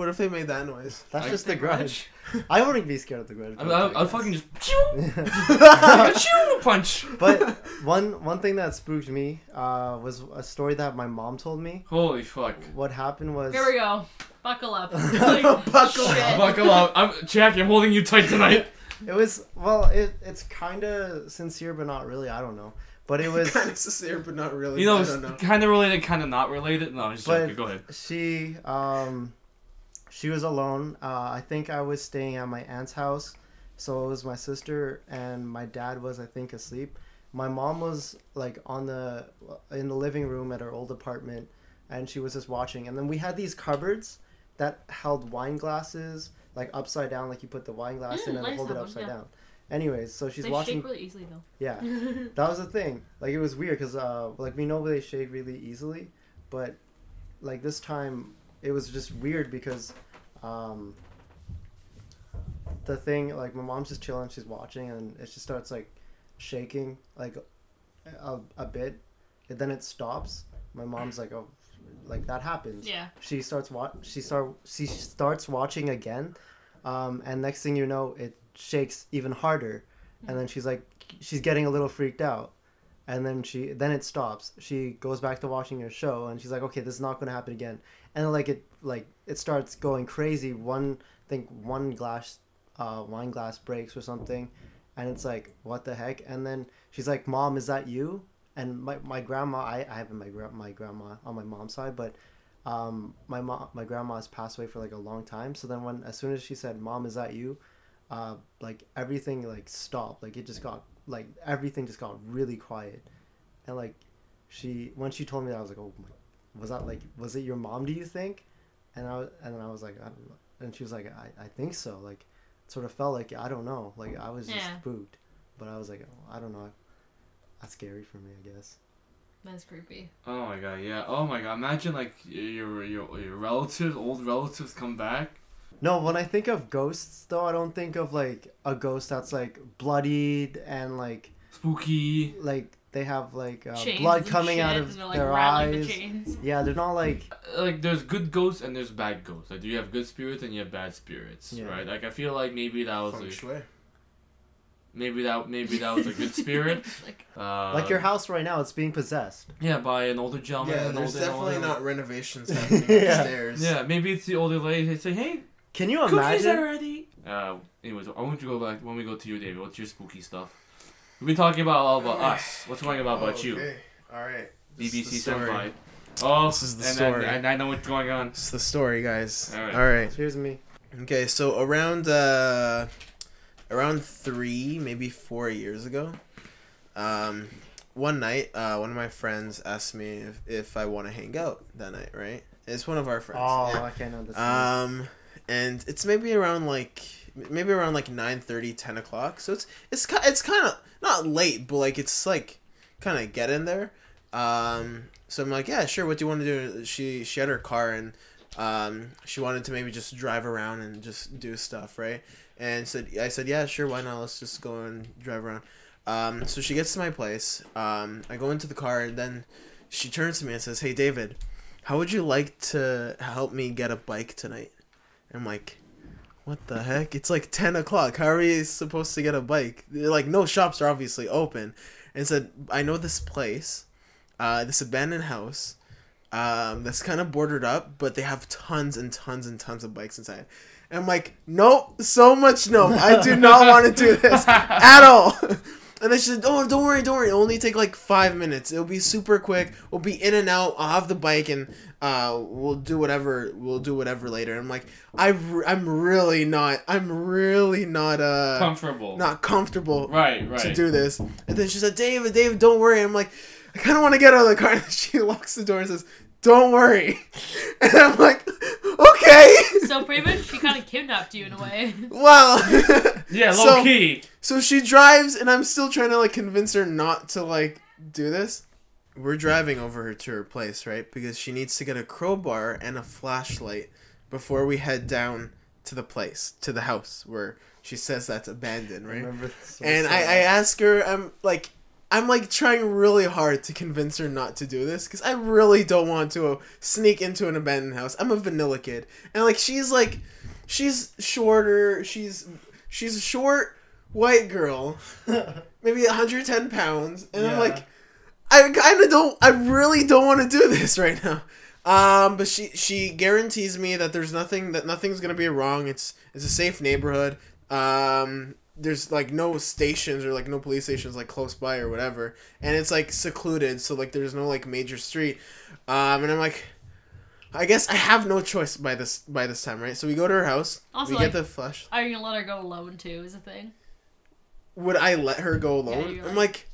What if they made that noise? that's I just the think grudge. I wouldn't be scared of the grudge. you. but I, I, the I'll fucking just Achoo! punch. But one one thing that spooked me uh, was a story that my mom told me. Holy fuck! What happened was Here we go. Buckle up. Buckle Shit. up. Buckle up. I'm Jackie. I'm holding you tight tonight. it was well it it's kind of sincere but not really. I don't know. But it was kind of sincere, but not really. You know, I it's don't know. kind of related, kind of not related. No, I'm just But- joking. Go ahead. she um she was alone. Uh, I think I was staying at my aunt's house, so it was my sister and my dad was I think asleep. My mom was like on the in the living room at her old apartment, and she was just watching. And then we had these cupboards that held wine glasses like upside down, like you put the wine glass in Mm, and I hold it upside yeah. down. Anyways, so she's they watching. shake really easily though. Yeah, that was the thing. Like it was weird because uh, like we know they shake really easily, but like this time it was just weird because um, the thing like my mom's just chilling, she's watching, and it just starts like shaking like a, a bit, and then it stops. My mom's like, oh, like that happens. yeah. She starts wa- She start. She starts watching again, um, and next thing you know, it shakes even harder, and then she's like, she's getting a little freaked out, and then she then it stops. She goes back to watching her show, and she's like, okay, this is not going to happen again, and like it like it starts going crazy. One I think one glass, uh, wine glass breaks or something, and it's like what the heck, and then she's like, mom, is that you? And my, my grandma, I, I have my my grandma on my mom's side, but um, my mom, my grandma has passed away for like a long time. So then when, as soon as she said, "Mom, is that you?" Uh, like everything like stopped. Like it just got like everything just got really quiet, and like she when she told me that I was like, "Oh my, was that like was it your mom? Do you think?" And I was- and then I was like, I don't know. and she was like, "I I think so." Like it sort of felt like I don't know. Like I was just Yeah. spooked, but I was like, oh, I don't know. That's scary for me, I guess. That's creepy. Oh my god, yeah. Oh my god, imagine like your your your relatives, old relatives, come back. No, when I think of ghosts, though, I don't think of like a ghost that's like bloodied and like Spooky. like they have like uh, blood coming shit, out of like, their eyes. The. Yeah, they're not like Like there's good ghosts and there's bad ghosts. Like do you have good spirits and you have bad spirits, Yeah. right? Like I feel like maybe that was Feng like, shui. maybe that maybe that was a good spirit. Like Uh, like your house right now. It's being possessed. Yeah, by an older gentleman. Yeah, an there's older- definitely older- not renovations happening Yeah. upstairs. Yeah, maybe it's the older lady. They say, "Hey, Can you imagine?" cookies imagine? already." Uh, anyways, I want you to go back when we go to you, David. What's your spooky stuff? We've been talking about all about us. What's going about about you? Okay. All right. This BBC story. Senpai. Oh, This is the and, story. And, and I know what's going on. It's the story, guys. All right. All right. Here's me. Okay, so around uh, around three, maybe four years ago, um, one night, uh, one of my friends asked me if, if I want to hang out that night. Right? It's one of our friends. Oh, yeah. I can't know this. Um, and it's maybe around like maybe around like 9 30 10 o'clock. So it's it's it's kind of not late, but like it's like kind of get in there. Um, so I'm like, yeah, sure. What do you want to do? She she had her car and um, she wanted to maybe just drive around and just do stuff, right? And said I said, yeah, sure. Why not? Let's just go and drive around. Um, so she gets to my place. Um, I go into the car and then she turns to me and says, "Hey, David, how would you like to help me get a bike tonight?" I'm like, what the heck? It's like 10 o'clock. How are we supposed to get a bike? Like, no shops are obviously open. And said, I know this place, uh, this abandoned house, um, that's kind of bordered up, but they have tons and tons and tons of bikes inside. And I'm like, nope, so much no. I do not want to do this at all. And then she said, "Oh, don't worry, don't worry. It'll only take like five minutes. It'll be super quick. We'll be in and out. I'll have the bike, and uh, we'll do whatever. We'll do whatever later." And I'm like, I, I'm really not. I'm really not. Uh, Comfortable. not comfortable Right, right. to do this. And then she said, "David, David, don't worry." I'm like, I kind of want to get out of the car. And she locks the door and says, "Don't worry." And I'm like, "Okay." okay. So pretty much she kind of kidnapped you in a way. well, Yeah, low So- key. so she drives, and I'm still trying to like convince her not to like do this. We're driving over her to her place, right? Because she needs to get a crowbar and a flashlight before we head down to the place, to the house where she says that's abandoned, I right? remember and I, I ask her, I'm like, I'm like trying really hard to convince her not to do this because I really don't want to sneak into an abandoned house. I'm a vanilla kid, and like she's like, she's shorter. She's she's a short white girl, maybe 110 pounds, and I'm like, I kind of don't. I really don't want to do this right now. Um, but she she guarantees me that there's nothing that nothing's gonna be wrong. It's it's a safe neighborhood. Um, there's like no stations or like no police stations like close by or whatever, and it's like secluded, so like there's no like major street. Um, and I'm like, I guess I have no choice by this by this time, right? So we go to her house. Also, we like- get the flash. Are you gonna let her go alone too? Is a thing. Would I let her go alone? you're I'm like- like.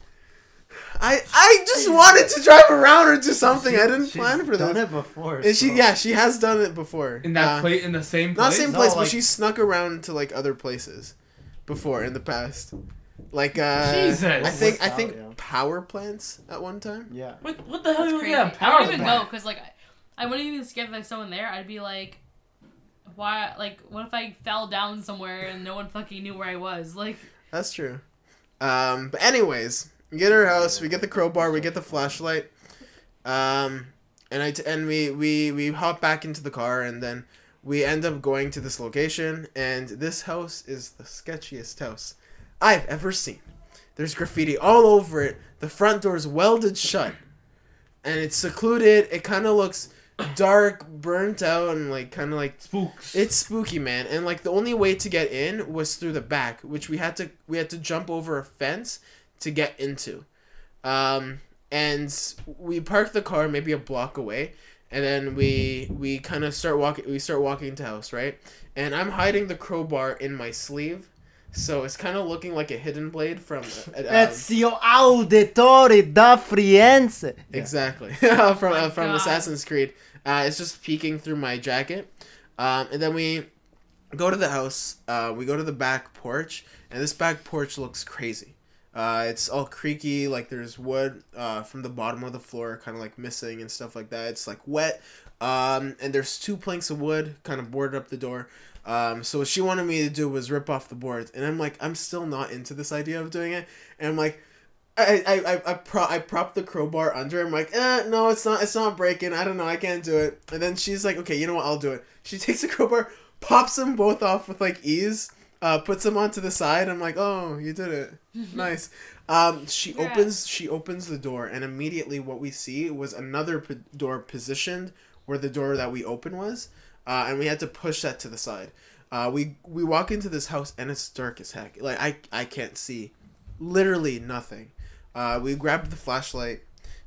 I I just wanted to drive around or do something. I didn't She's plan for that. done this. it before. And she so- yeah, she has done it before. In that Uh, place, in the same place. Not same No, place, but like- she snuck around to like other places before in the past. Like uh Jesus. I think I think out, yeah. power plants at one time. Yeah. What, what the hell That's you crazy. looking at? I Power don't even plant? go because like I, I wouldn't even skip if there's someone there. I'd be like, why? Like, what if I fell down somewhere and no one fucking knew where I was? Like, That's true. Um but anyways, we get our house, we get the crowbar, we get the flashlight. Um and I t- and we we we hop back into the car and then we end up going to this location and this house is the sketchiest house I've ever seen. There's graffiti all over it. The front door's welded shut. And it's secluded. It kind of looks dark, burnt out, and like kind of like Spooks. it's spooky, man. And like the only way to get in was through the back, which we had to we had to jump over a fence to get into. Um, and we parked the car maybe a block away, and then we we kind of start walking. We start walking into house, right? And I'm hiding the crowbar in my sleeve, so it's kind of looking like a hidden blade from. Uh, um, Ezio Auditore da Firenze. Exactly. from uh, from God. Assassin's Creed. Uh, it's just peeking through my jacket. Um, and then we go to the house. Uh, we go to the back porch, and this back porch looks crazy. Uh, it's all creaky, like there's wood uh, from the bottom of the floor, kind of like missing and stuff like that. It's like wet, um, and there's two planks of wood kind of boarded up the door. Um, so what she wanted me to do was rip off the boards, and I'm like, I'm still not into this idea of doing it, and I'm like, I I I I, pro- I propped the crowbar under. I'm like, eh, no, it's not. It's not breaking. I don't know. I can't do it. And then she's like, okay, you know what? I'll do it. She takes the crowbar, pops them both off with like ease, uh, puts them onto the side. I'm like, oh, you did it. nice. Um, she Yeah. opens. She opens the door, and immediately what we see was another p- door positioned where the door that we opened was, uh, and we had to push that to the side. Uh, we we walk into this house and it's dark as heck. Like I I can't see, literally nothing. Uh, we grabbed the flashlight.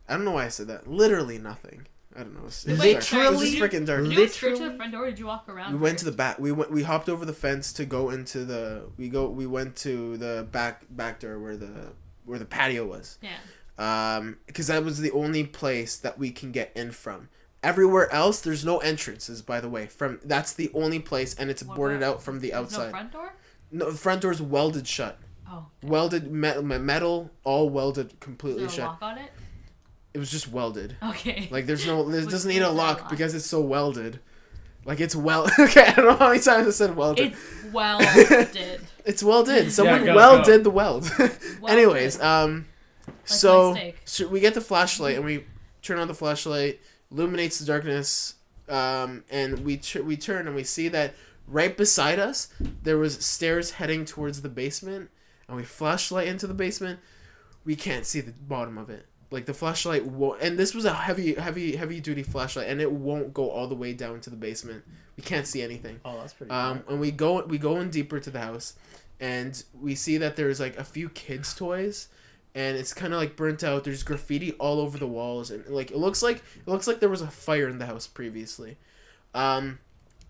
I don't know why I said that. Literally nothing. I don't know. It's, it's Wait, dark. sorry, it was did just you- freaking dark. did you go straight to the front door? Or did you walk around? We went to the back. We went. We hopped over the fence to go into the. We go. We went to the back back door where the where the patio was. Yeah. Um, because that was the only place that we can get in from. Everywhere else, there's no entrances. By the way, from that's the only place, and it's What boarded about- out from the outside. No front door. No, the front door's welded shut. Oh. Welded metal, metal, all welded Is completely there a shut. lock on it? It was just welded. Okay. Like there's no, there Which doesn't need a lock lock. because it's so welded. Like it's well. Okay, I don't know how many times I said welded. it's well did. It's well did. Someone go, well go. did the weld. Well Anyways, um, my so, so we get the flashlight and we turn on the flashlight, illuminates the darkness, um, and we tur- we turn and we see that right beside us there was stairs heading towards the basement, and we flashlight into the basement. We can't see the bottom of it. Like the flashlight won't, and this was a heavy, heavy, heavy duty flashlight, and it won't go all the way down to the basement. We can't see anything. Oh, that's pretty. Um, and we go we go in deeper to the house, and we see that there's like a few kids' toys, and it's kind of like burnt out. There's graffiti all over the walls, and like it looks like it looks like there was a fire in the house previously. Um,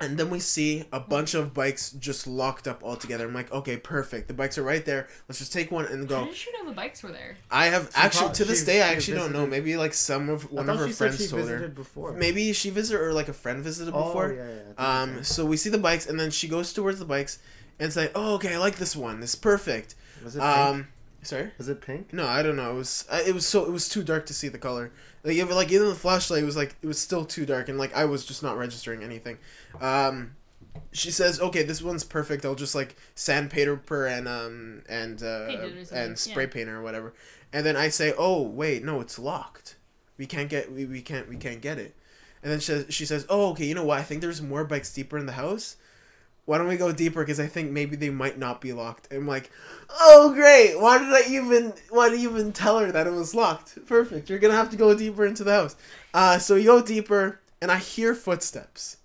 And then we see a bunch of bikes just locked up all together. I'm like, okay, perfect. The bikes are right there. Let's just take one and go. How go. did you know the bikes were there? I have actually to this she- day, I she actually don't know. Maybe like some of one of her she said friends she told her. before. Maybe she visited or like a friend visited Oh, before. yeah, yeah. Um, so. so we see the bikes, and then she goes towards the bikes and it's like, oh, okay, I like this one. It's perfect. was it pink? Um, sorry. was it pink? No, I don't know. It was uh, it was so it was too dark to see the color. Like even like even the flashlight was like it was still too dark, and like I was just not registering anything. Um, she says, "Okay, this one's perfect. I'll just like sandpaper and um and uh, Paint it or something, and spray yeah. painter or whatever." And then I say, "Oh wait, no, it's locked. We can't get we, we can't we can't get it." And then she says, she says, "Oh okay, you know what? I think there's more bikes deeper in the house." Why don't we go deeper? Because I think maybe they might not be locked. I'm like, oh great! Why did I even? Why did you even tell her that it was locked? Perfect. You're gonna have to go deeper into the house. Uh, so we go deeper, and I hear footsteps,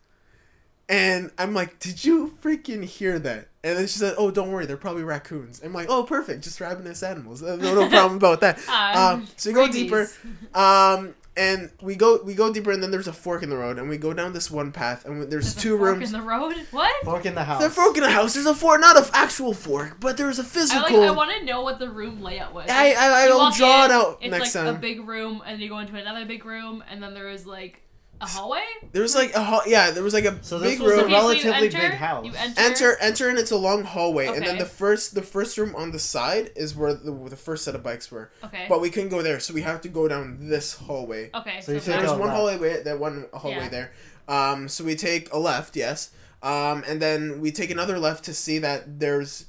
and I'm like, did you freaking hear that? And then she said, oh, don't worry, they're probably raccoons. I'm like, oh, perfect, just ravenous animals. No, no problem about that. Um, Um, so we go rabies. deeper. Um, and we go we go deeper, and then there's a fork in the road, and we go down this one path, and there's, There's a two fork rooms. in the road. What? Fork in the house. The fork in the house. There's a fork, not an actual fork, but there's a physical. like. I want to know what the room layout was. I, I, I will draw in, it out It's next like time. a big room, and you go into another big room, and then there is like a hallway. there was like a hall. Yeah, there was like a So this big was a room. Okay, so you relatively enter, big house. You enter. enter, enter, and it's a long hallway, and then Okay. the first, the first room on the side is where the, the first set of bikes were. Okay. But we couldn't go there, so we have to go down this hallway. okay. So you So, take There's a one left. hallway, that one hallway Yeah. there. Um, so we take a left, yes. Um, and then we take another left to see that there's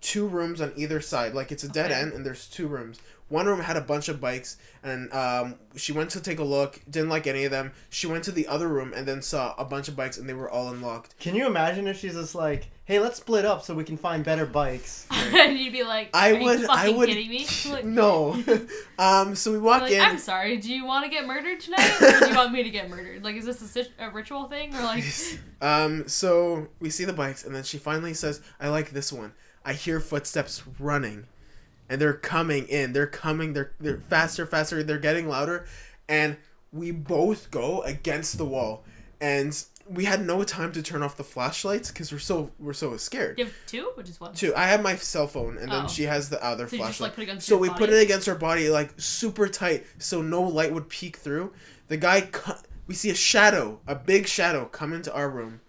two rooms on either side. Like it's a dead Okay. end, and there's two rooms. One room had a bunch of bikes, and um, she went to take a look, didn't like any of them. She went to the other room and then saw a bunch of bikes, and they were all unlocked. Can you imagine if she's just like, "Hey, let's split up so we can find better bikes." and you'd be like, I would, You I would. kidding me? Like, no. um, so we walk like, in. I'm sorry. Do you want to get murdered tonight, or do you want me to get murdered? Like, is this a, a ritual thing, or like? Um, so we see the bikes, and then she finally says, "I like this one." I hear footsteps running, and they're coming in. They're coming. They're they're faster, faster. They're getting louder, and we both go against the wall, and we had no time to turn off the flashlights because we're so we're so scared. You have two, which is one. Two. I have my cell phone, and then Oh. she has the other So you just flashlight. like So we body? put it against her body, like super tight, so no light would peek through. The guy, we see a shadow, a big shadow, come into our room,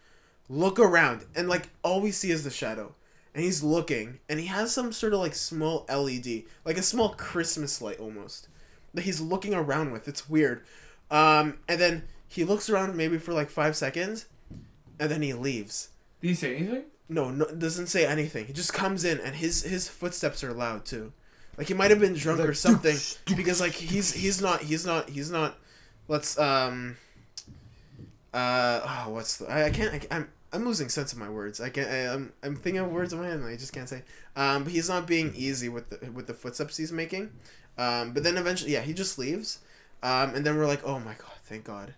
look around, and like all we see is the shadow, and he's looking, and he has some sort of like small LED, like a small Christmas light almost, that he's looking around with. It's weird, um, and then he looks around maybe for like five seconds, and then he leaves. Did he say anything? No, no, doesn't say anything. He just comes in, and his his footsteps are loud too. Like he might have been drunk Like, or something, because like he's he's not he's not he's not. Let's um. Uh oh, what's the I, I can't I, I'm I'm losing sense of my words. I can't. I, I'm I'm thinking of words in my head and I just can't say. Um, but he's not being easy with the with the footsteps he's making. Um, but then eventually, yeah, he just leaves. Um, and then we're like, oh my god, thank God.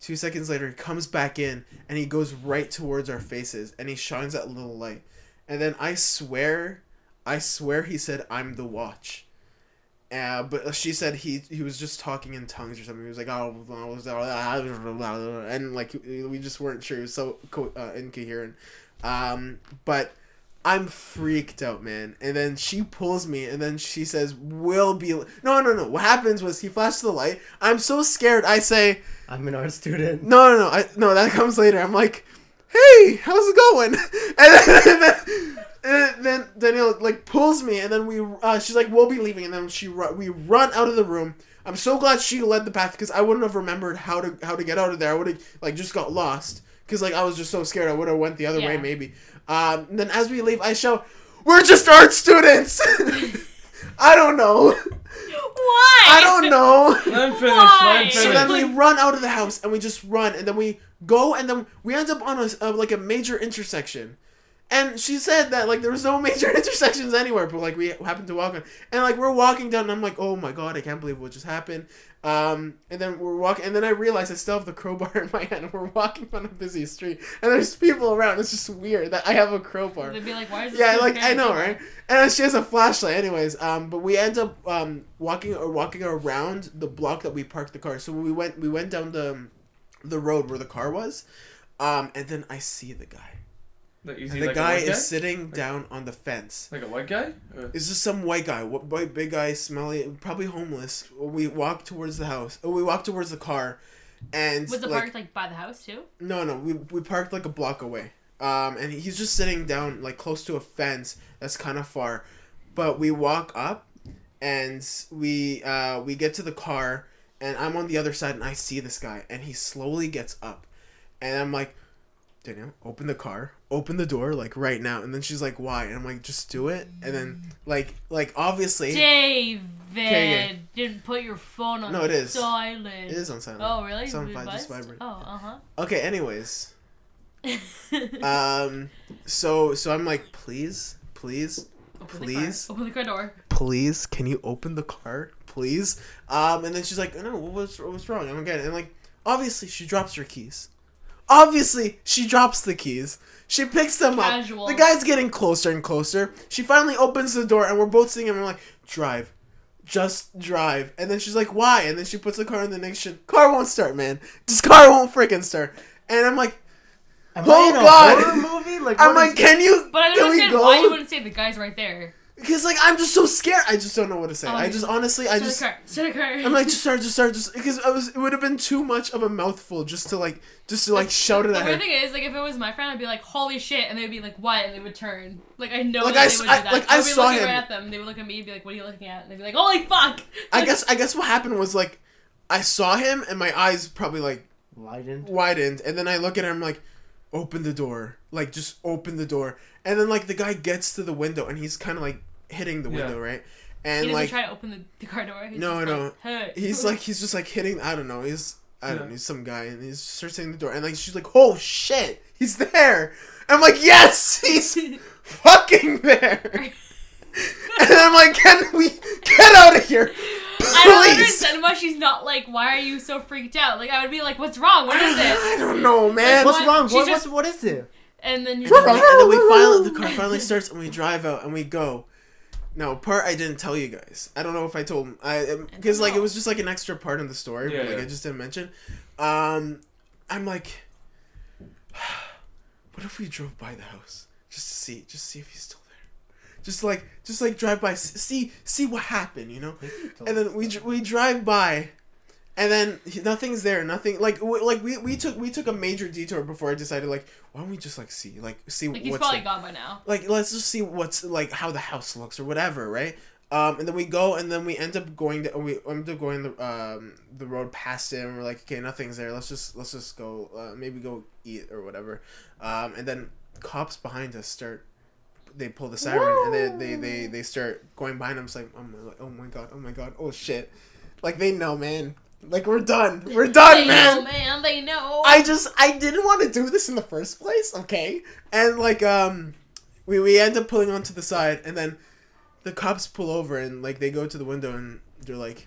Two seconds later, he comes back in and he goes right towards our faces and he shines that little light. And then I swear, I swear he said, I'm the watch. Uh, but she said he he was just talking in tongues or something. He was like, oh, and like we just weren't sure. He was so co- uh, incoherent. Um, but I'm freaked out, man. And then she pulls me, and then she says, "We'll be." No, no, no. What happens was he flashed the light. I'm so scared. I say, I'm an art student. no, no, no. I, no, that comes later. I'm like, hey, how's it going? And then, and then, and then Danielle like pulls me, and then we. Uh, she's like, we'll be leaving, and then she we run out of the room. I'm so glad she led the path because I wouldn't have remembered how to how to get out of there. I would have like just got lost because like I was just so scared. I would have went the other way maybe. Um, and then as we leave, I shout, "We're just art students." I don't know. Why? I don't know. Let him finish. Why? Let him So then we run out of the house and we just run and then we go and then we end up on a, a like a major intersection. And she said that like there was no major intersections anywhere, but like we happened to walk on, and like we're walking down, and I'm like, oh my god, I can't believe what just happened. Um, and then we're walking, and then I realize I still have the crowbar in my hand, and we're walking on a busy street, and there's people around. It's just weird that I have a crowbar. They'd be like, why is this Yeah, like I know, people? right? And she has a flashlight, anyways. Um, but we end up um walking or walking around the block that we parked the car. So we went we went down the the road where the car was. Um, and then I see the guy. Like, And the like a guy white is sitting down on the fence. Like a white guy? Or- Is this some white guy? What white big guy, smelly, probably homeless? We walk towards the house. Oh, we walk towards the car, and Was the like, park like by the house too? No, no, we we parked like a block away. Um, and he's just sitting down like close to a fence that's kind of far, but we walk up, and we uh we get to the car, and I'm on the other side, and I see this guy, and he slowly gets up, and I'm like, Danielle, open the car, open the door, like right now, and then she's like, why? And I'm like, just do it, and then like like obviously David, Okay. didn't put your phone on No, it is. silent. it is on silent. Oh really? It's on just vibrate. Oh, uh huh. Okay, anyways, um, so so I'm like, please, please, Open please. car. Open the car door. please can you open the car please um and then she's like no what's, what's wrong i don't get it and like obviously she drops her keys obviously she drops the keys. She picks them Casual. up the guy's getting closer and closer. She finally opens the door and we're both sitting and we're like drive. Just drive. And then she's like why? And then she puts the car in the ignition car won't start man. This car won't freaking start. And i'm like Am Oh, I in a God. movie? Like, i'm like is- can you But I can don't we understand go? why you wouldn't say the guy's right there. Because like i'm just so scared i just don't know what to say Oh, i just honestly i just the car. Start the car. I'm like, just start, just start, just because I was. It would have been too much of a mouthful just to like, just to like shout it The at weird her. thing is, like, if it was my friend, I'd be like, "Holy shit!" and they'd be like, "What?" and they would turn. Like, I know Like, that I they would I- do that. like, I would be saw looking him. right at them. They would look at me and be like, "What are you looking at?" And they'd be like, "Holy fuck!" I guess, I guess what happened was like, I saw him and my eyes probably like Widened. widened, and then I look at him like, open the door, like just open the door, and then like the guy gets to the window and he's kind of like hitting the Yeah. window, right? And doesn't like try to open the, the car door. He's No, just no. Like, hey. he's like he's just like hitting. I don't know. He's I don't Yeah. know. He's some guy, and he's starts hitting the door, and like she's like, oh shit, he's there. I'm like, yes, he's fucking there. and I'm like, can we get out of here, Please. I don't understand why she's not like, "Why are you so freaked out?" Like, I would be like, "What's wrong? What is it?" I don't know, man. What's What? wrong? She's What, just- what's, it? And then you're and, just then we, like, and then we finally the car finally starts and we drive out and we go. Now, part I didn't tell you guys. I don't know if I told I because like it was just like an extra part in the story. Yeah, like yeah. I just didn't mention. Um, I'm like, what if we drove by the house just to see, just see if he's still there, just like just like drive by, see see what happened, you know? And then we we drive by, and then nothing's there. Nothing like w- like we, we took we took a major detour before I decided like why don't we just like see like see like he's probably gone by now. like let's just see what's like how the house looks or whatever, right? Um, and then we go and then we end up going to we end up going the um the road past it and we're like okay nothing's there let's just let's just go uh, maybe go eat or whatever, um, and then cops behind us start they pull the siren and they, they they they start going behind. It's like oh my oh my god oh my god oh shit, like they know man like we're done we're done They man. know, man. They know. I just I didn't want to do this in the first place, okay? And like um we we end up pulling onto the side and then the cops pull over and like they go to the window and they're like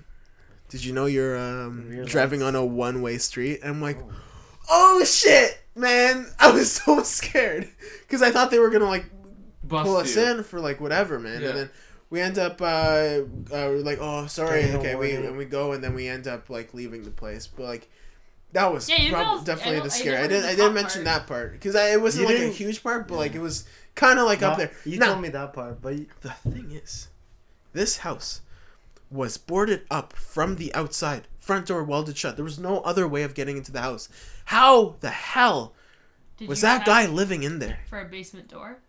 did you know you're um Rear driving lights. on a one-way street? And I'm like oh shit, man. I was so scared cuz I thought they were going to like Bust pull us in for like whatever, man. Yeah. And then we end up uh, uh we're like oh sorry Getting okay we and we go and then we end up like leaving the place but like that was Yeah, prob- know, definitely the I scary. I, never didn't I didn't mention part. that part because it wasn't You like a didn't- huge part, but like it was kind of like up there. You Now, told me that part, but you, the thing is, this house was boarded up from the outside, front door welded shut. There was no other way of getting into the house. How the hell Did was that guy living in there? for a basement door?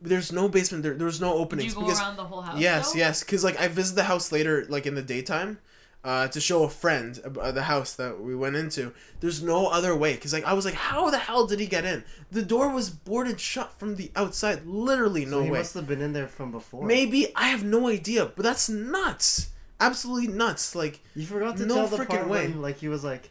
There's no basement. There, there was no Did openings you go because around the whole house? yes, though? yes, because like I visited the house later, like in the daytime, uh, to show a friend uh, the house that we went into. There's no other way because like I was like, how the hell did he get in? The door was boarded shut from the outside. Literally so no he way. must have been in there from before. Maybe I have no idea, but that's nuts. Absolutely nuts. Like You forgot to No tell the freaking part way. when like he was like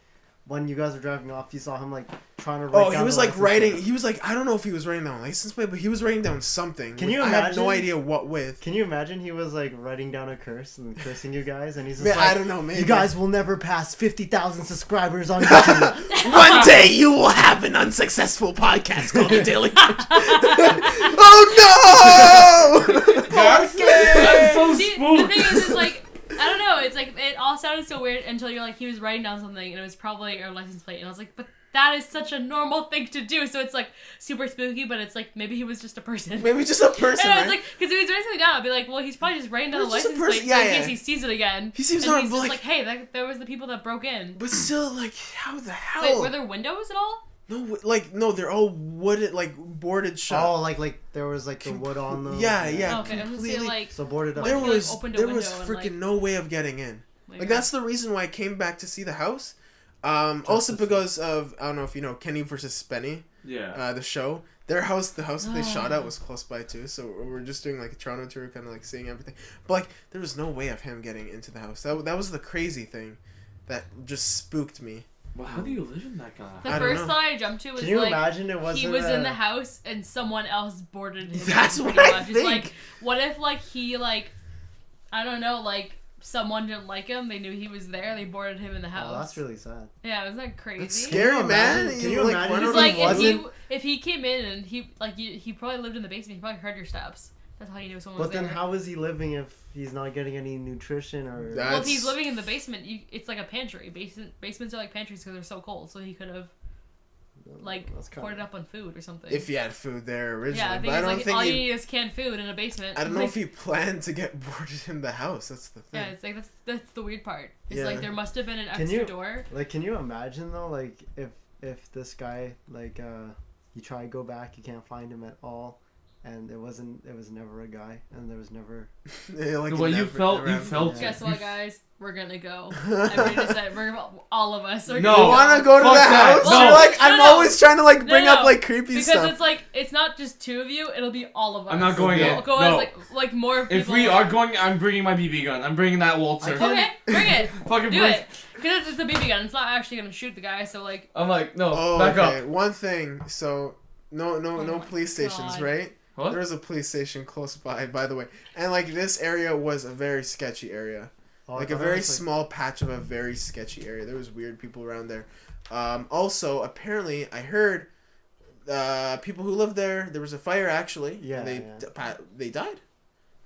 when you guys were driving off, you saw him like trying to write oh, down he was the like writing. plate. He was like I don't know if he was writing down a license plate, but he was writing down something. Can which you I have no idea what with. Can you imagine he was like writing down a curse and cursing you guys, and he's just Man, like, I don't know, man. "You guys will never pass fifty thousand subscribers on YouTube." One day you will have an unsuccessful podcast called The Daily. oh no! That's, that's so See, the spooky. thing is, it's like I don't know. It's like it all sounded so weird until you're like he was writing down something and it was probably a license plate, and I was like, but that is such a normal thing to do. So it's like super spooky, but it's like maybe he was just a person. Maybe just a person. And I was right? like, because if he's writing something down, I'd be like, well, he's probably just writing down the a license plate yeah, so in case he sees it again. He seems and not he's just like- like, hey, that, there was the people that broke in. but still, like, how the hell? Wait, were there windows at all? No, like, no, they're all wooded, like boarded shut. Oh, like like there was like the wood on them. Yeah, yeah. okay, I was gonna say completely- like, So boarded up. There if you, like, was opened a there was freaking like- no way of getting in. like, Like that's the reason why I came back to see the house. Um, Just also to see. because of I don't know if you know Kenny versus Spenny, Yeah. uh, the show. Their house, the house that they shot at Oh. was close by too. So we we're just doing like a Toronto tour, kind of like seeing everything. But like there was no way of him getting into the house. That that was the crazy thing, that just spooked me. Well, how do you live in that kind of The I first know. thought I jumped to was Can you like imagine it wasn't he was in the house and someone else boarded him. That's what I much. It's like think. what if like he like I don't know like someone didn't like him. They knew he was there. They boarded him in the house. Oh, that's really sad. yeah, isn't that crazy? It's Can you scary, man. imagine- can you like, imagine wonder It's like if he if he came in and he like you, he probably lived in the basement. He probably heard your steps. That's how you knew someone But then there. how is he living if he's not getting any nutrition or? That- well, if he's living in the basement, you, it's like a pantry. Basement basements are like pantries because they're so cold. So he could have like That's kinda- poured it up on food or something. if he had food there originally. yeah, I but think I it's don't like think all he, you need is canned food in a basement. I don't know Like, if he planned to get boarded in the house. That's the thing. Yeah, it's like that's that's the weird part. It's Yeah. like there must have been an Can extra you- door. Like, can you imagine though? Like, if if this guy like uh, you try to go back, you can't find him at all, and there wasn't. there was never a guy, and there was never. Yeah, like The way you never- felt- never you felt- Yeah. Guess what, guys? We're gonna go. Everybody decided we're gonna, all of us are No. You gonna want to go. go to Fuck the that. house? No. You're like, No, I'm no. always trying to like bring No, up no. like creepy because stuff. Because it's like it's not just two of you; it'll be all of us. I'm not going We'll in. Go No. as like like more people. If we are going, I'm bringing my BB gun. I'm bringing that Walther. I can't- okay, bring it. Fucking Do bring. it. Because it's a BB gun. It's not actually gonna shoot the guy. So like, I'm like, no, oh, back okay. up. One thing. So, no, no, Oh no my police stations, right? What? There was a police station close by, by the way, and like this area was a very sketchy area. Oh, like a very like- small patch of a very sketchy area. There was weird people around there. Um, also, apparently, I heard uh, people who lived there. There was a fire actually. Yeah, and they yeah. d- pa- they died.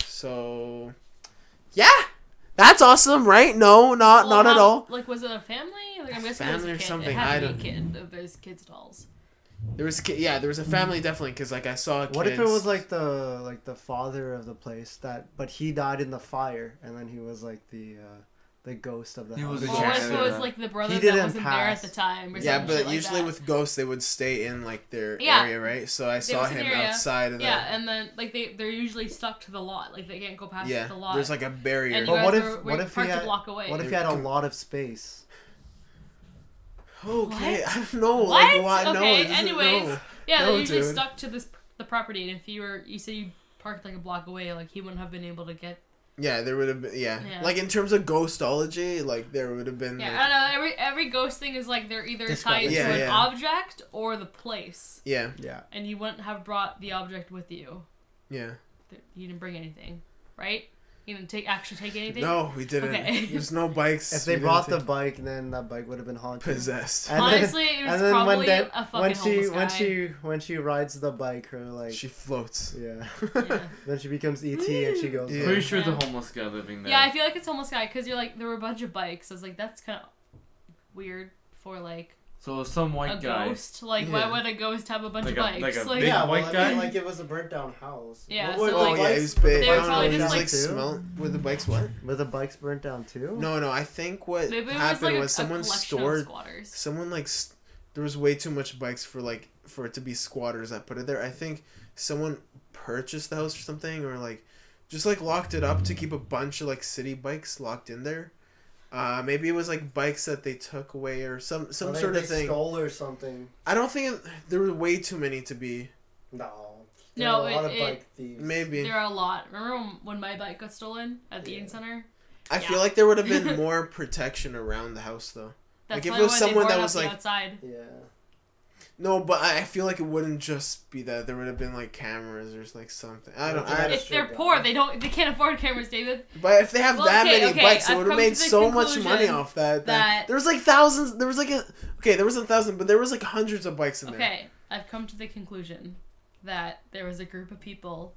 So, yeah, that's awesome, right? No, not well, not at all. Like, was it a family? Like, I'm guessing Family it was a kid. something, It had I to be a don't- kid. If there's kids dolls. There was ki- yeah, there was a family definitely because like I saw. What if it was like the like the father of the place that, but he died in the fire, and then he was like the uh, the ghost of the He house. was the Or if it was like the brother He that didn't wasn't there at the time? Or Yeah, but like usually that. with ghosts, they would stay in like their Yeah. area, right? So I saw him area. outside of the. Yeah, and then like they they're usually stuck to the lot. Like they can't go past yeah. the lot. There's like a barrier. and But you guys what if- were, what if he had- block away. What if he had a lot of space? Okay, What? I don't know. What? Like, why? No, Okay, it doesn't- anyways. no. yeah, no, they're usually dude. stuck to this the property, and if you were you say you parked like a block away, like he wouldn't have been able to get. Yeah, there would have been. Yeah. Yeah. like in terms of ghostology, like there would have been. Yeah, like, I don't know. Every every ghost thing is like they're either Describe tied it. to Yeah, an object or the place, yeah, Yeah. and you wouldn't have brought the object with you. yeah. Th- You didn't bring anything, right? You didn't take actually take anything. No, we didn't. Okay. There's no bikes. If they brought the bike, then that bike would have been haunted. possessed, And then- Honestly, it was and then probably when then, a fucking when she homeless when she when she rides the bike, her like she floats. yeah, Yeah. then she becomes ET and she goes. Yeah. Pretty sure Yeah. the homeless guy living there. Yeah, I feel like it's homeless guy because you're like there were a bunch of bikes. I was like, that's kind of weird for like so some a white guy. ghost. Like, Yeah. why would a ghost have a bunch Like of a- bikes? like a Like, big yeah, white well, I guy? mean, like it was a burnt down house. Yeah, What so, were the Oh like- yeah, bikes- he was big. They were don't know. probably He was just, like like- smell. Were the bikes what? Were the bikes burnt down too? No, no. I think what maybe it was happened like was a someone collection of stored squatters. someone like st- there was way too much bikes for like for it to be squatters that put it there. I think someone purchased the house or something or like just like locked it up to keep a bunch of like city bikes locked in there. Uh, maybe it was like bikes that they took away or some some Or they- sort of thing. Stole or something. I don't think it, there were way too many to be. No. No, There are a lot it- of it- thieves. Maybe There are a lot. Remember when- when my bike got stolen at the Yeah. Eaton Centre? I yeah. feel like there would have been more protection around the house though. That's Like, if why it was someone they that boarded was, up the like- outside. Yeah. No, but I feel like it wouldn't just be that. There would have been like cameras or like something. I don't. I, If they're poor, they don't. They can't afford cameras, David. But if they have Well, that okay, many okay, bikes, it would have made so much money off that, that. that- There was like thousands. There was like a okay. There was a thousand, but there was like hundreds of bikes in there. Okay, I've come to the conclusion that there was a group of people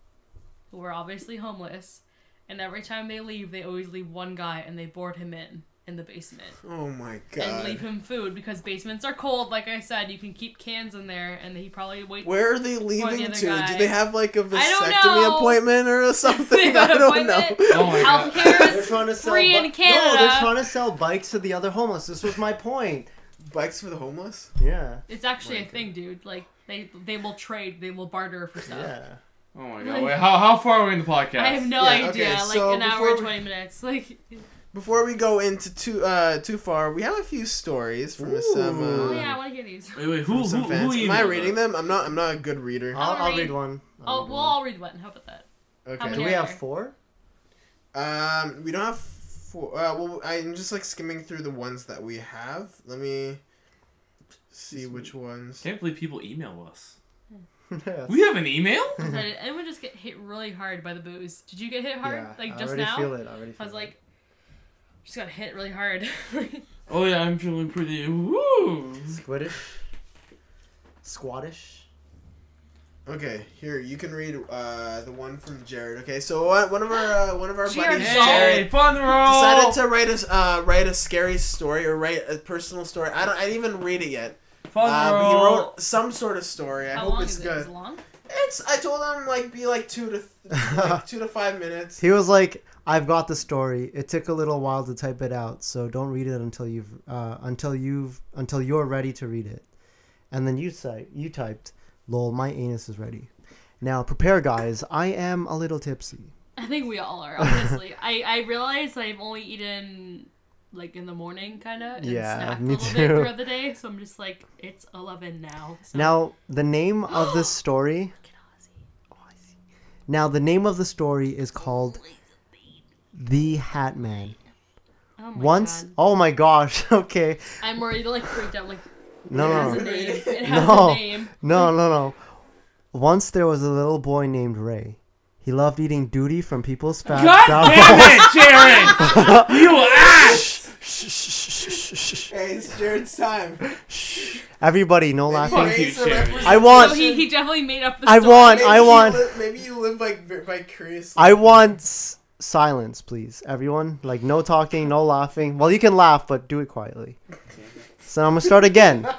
who were obviously homeless, and every time they leave, they always leave one guy and they board him in. In the basement Oh my god! and leave him food because basements are cold. Like I said, you can keep cans in there, and he probably waits. Where are they leaving other to? guy. Do they have like a vasectomy appointment or something? got I an don't know. appointment. Oh my god. Healthcare They're is trying to sell free in bi- No, they're trying to sell bikes to the other homeless. This was my point. Bikes for the homeless? Yeah. It's actually a thing, dude. Like they they will trade, they will barter for stuff. Yeah. Oh my god. Wait, how, how far are we in the podcast? I have no Yeah, idea. okay, like so an hour before and we- twenty minutes. Like Before we go into too uh too far, we have a few stories from some. Uh, oh yeah, I want to hear these. Wait, wait, from who, some who, fans. who Am I reading us? them? I'm not. I'm not a good reader. I'll I'll, I'll read- read one. I'll Oh, read we'll one. all read one. How about that? Okay. Do we have four? Um, we don't have four. Uh, well, I'm just like skimming through the ones that we have. Let me see which ones. Can't believe people email us. yeah. We have an email? So did anyone just get hit really hard by the booze? Did you get hit hard? Yeah, like I just already now? feel it. I already feel I was it. like, just got hit really hard. Oh yeah, I'm feeling pretty. Woo! Squiddish. Squattish. Okay, here you can read uh the one from Jared. Okay, so uh, one of our uh, one of our Jared buddies, Hey, Jared, Hey, fun roll! decided to write a uh, write a scary story or write a personal story. I don't. I didn't even read it yet. Fun Uh, but he wrote some sort of story. I How hope long it's is it? good. Is it long? It's. I told him like be like two to th- like two to five minutes. He was like, "I've got the story. It took a little while to type it out, so don't read it until you've uh, until you've until you're ready to read it." And then you say you typed, "Lol, my anus is ready." Now prepare, guys. I am a little tipsy. I think we all are, honestly. I, I realize I've only eaten like in the morning, kind of. Yeah, snacked me a little too. bit throughout the day, so I'm just like, it's 11 now. So. Now the name of this story. Now the name of the story is called The Hat Man. Oh my Once, God. oh my gosh. Okay, I'm already like freaked out. Like, no, it has no, a name. It has No. a name. no, no, no. Once there was a little boy named Ray. He loved eating doody from people's fat. God damn it, Jared! you ass! Shh, shh, shh, shh, shh. Hey, it's Jared's time. Everybody, no Maybe laughing. Fuck you, Jared. I want- So he, he definitely made up the I story. want- Maybe I want- li- maybe you live like vi- vicariously. I want s- silence, please, everyone. Like no talking, no laughing. Well, you can laugh, but do it quietly. So I'm gonna start again.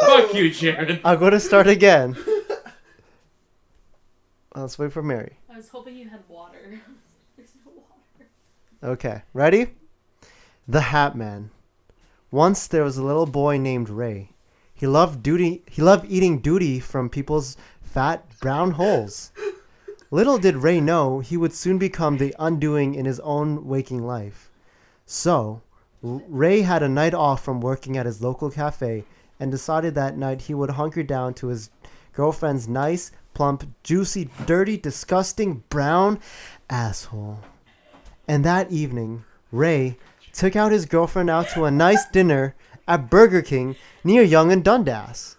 Fuck you, Jared. I'm gonna start again. Let's wait for Mary. I was hoping you had water. There's no water. Okay, ready? The Hat Man. Once there was a little boy named Ray. He loved doody. He loved eating doody from people's fat brown holes. Little did Ray know he would soon become the undoing in his own waking life. So, Ray had a night off from working at his local cafe and decided that night he would hunker down to his girlfriend's nice, plump, juicy, dirty, disgusting brown asshole. And that evening, Ray took out his girlfriend out to a nice dinner at Burger King near Yonge and Dundas.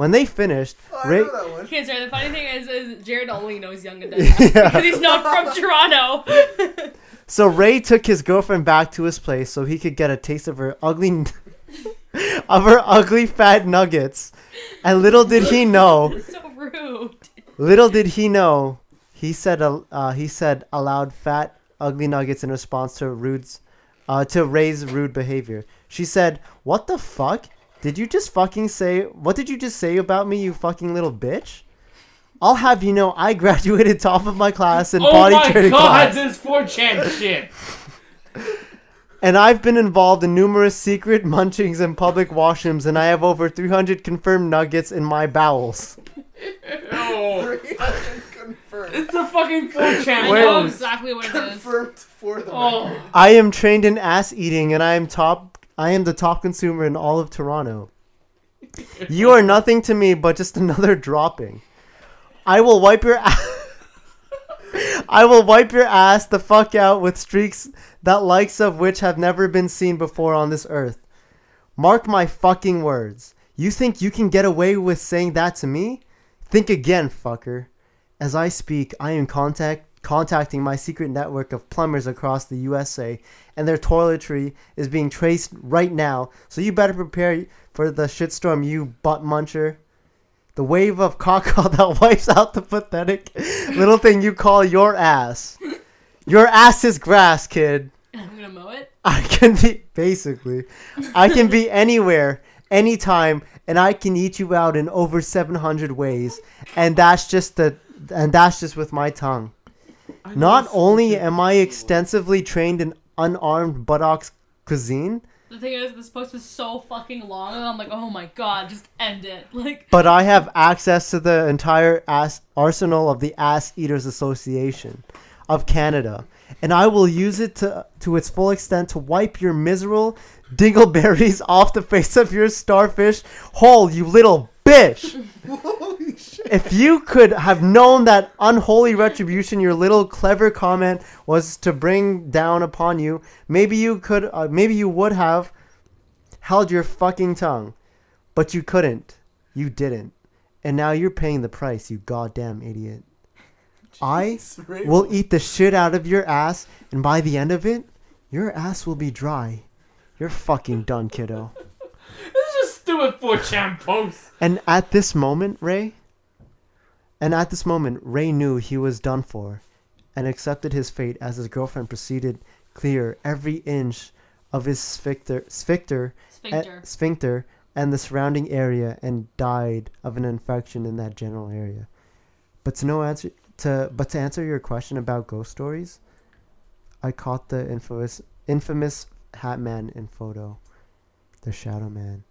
When they finished, Oh, I Ray know that one. Okay, sorry. The funny thing is, is Jared only knows Yonge and Dundas because he's not from Toronto. so Ray took his girlfriend back to his place so he could get a taste of her ugly of her ugly fat nuggets. And little did he know, so rude. little did he know, he said uh, uh, he said aloud fat ugly nuggets in response to Rude's uh, to Ray's rude behavior. She said, "What the fuck? Did you just fucking say? What did you just say about me, you fucking little bitch?" I'll have you know, I graduated top of my class in Oh potty my training god, class, this 4chan shit! and I've been involved in numerous secret munchings and public washrooms, and I have over 300 confirmed nuggets in my bowels. Oh, 300 confirmed. it's a fucking 4chan I know post. exactly what it is. Confirmed for the Oh, record. I am trained in ass eating, and I am top. I am the top consumer in all of Toronto. You are nothing to me but just another dropping. I will wipe your ass. I will wipe your ass the fuck out with streaks that likes of which have never been seen before on this earth. Mark my fucking words. You think you can get away with saying that to me? Think again, fucker. As I speak, I am contact contacting my secret network of plumbers across the USA, and their toiletry is being traced right now. So you better prepare for the shitstorm, you butt muncher. The wave of caca that wipes out the pathetic little thing you call your ass. Your ass is grass, kid. I'm gonna mow it. I can be basically, I can be anywhere, anytime, and I can eat you out in over 700 ways, and that's just the, and that's just with my tongue. I Not only am I extensively trained in unarmed buttocks cuisine, The thing is, this post was so fucking long, and I'm like, oh my god, just end it. Like, but I have access to the entire ass arsenal of the Ass Eaters Association of Canada, and I will use it to to its full extent to wipe your miserable dingleberries off the face of your starfish hole, you little bitch. Holy shit. If you could have known that unholy retribution your little clever comment was to bring down upon you, maybe you could, uh, maybe you would have held your fucking tongue, but you couldn't. You didn't, and now you're paying the price. You goddamn idiot. I Ray- will eat the shit out of your ass, and by the end of it, your ass will be dry. You're fucking done, kiddo. This is just stupid 4chan post. And at this moment, Ray, and at this moment, Ray knew he was done for and accepted his fate as his girlfriend proceeded clear every inch of his sphincter, sphincter, sphincter. eh, sphincter and the surrounding area and died of an infection in that general area. But to no answer to but to answer your question about ghost stories, I caught the infamous infamous Hat Man in photo, the Shadow Man.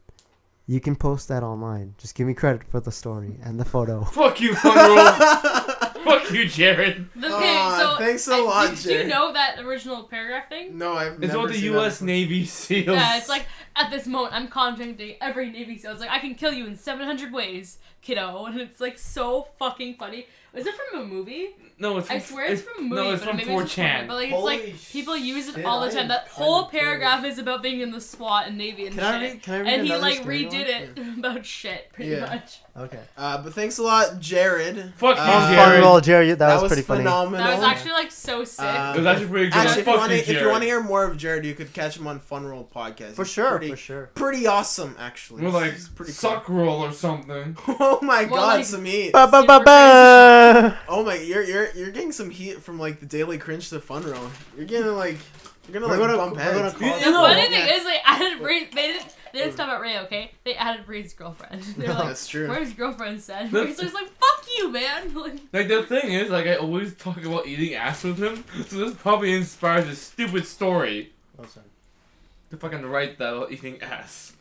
You can post that online. Just give me credit for the story and the photo. Fuck you, Fun Roll. Fuck you, Jared. The thing, Aw, so thanks a I- lot, did, did you know that original paragraph thing? No, I've It's never what the seen U.S. that Navy SEALs. Yeah, it's like at this moment I'm contacting every Navy SEAL. It's like I can kill you in 700 ways, kiddo, and it's like so fucking funny. Was it from a movie? no, it's from, I swear it's, from a movie. No, it's but from maybe it's just 4chan. But like Holy it's like people use it shit, all the time. That whole paragraph is about being in the SWAT and Navy and Can I shit. read? Can I read and he like redid one? it about shit, pretty Yeah. much. Okay. Uh, but thanks a lot, Jared. Fuck you, Uh, Jared. Fun roll, Jerry. That, was, pretty funny. phenomenal. That was actually like so sick. Uh, It was actually pretty good. Actually, if you, Fuck wanna, you, if you Jared. want to hear more of Jared, you could catch him on Fun Roll podcast. For He's sure, pretty, for sure. pretty awesome, actually. More like He's pretty suck roll or something. Cool. Oh my More god, like- some heat. Ba ba ba ba. Oh my, you're you're you're getting some heat from like the daily cringe to Fun Roll. You're getting like you're gonna We're like gonna- bump we're heads. gonna call- the No, funny yeah. thing is, didn't read. They didn't. They didn't stop at Ray. Okay, they added Ray's girlfriend. They're like, That's true. "Where's girlfriend?" Said. The- Ray's just like, "Fuck you, man." Like, Like the thing is, like I always talk about eating ass with him, so this probably inspires a stupid story Oh, sorry. to fucking write that about eating ass.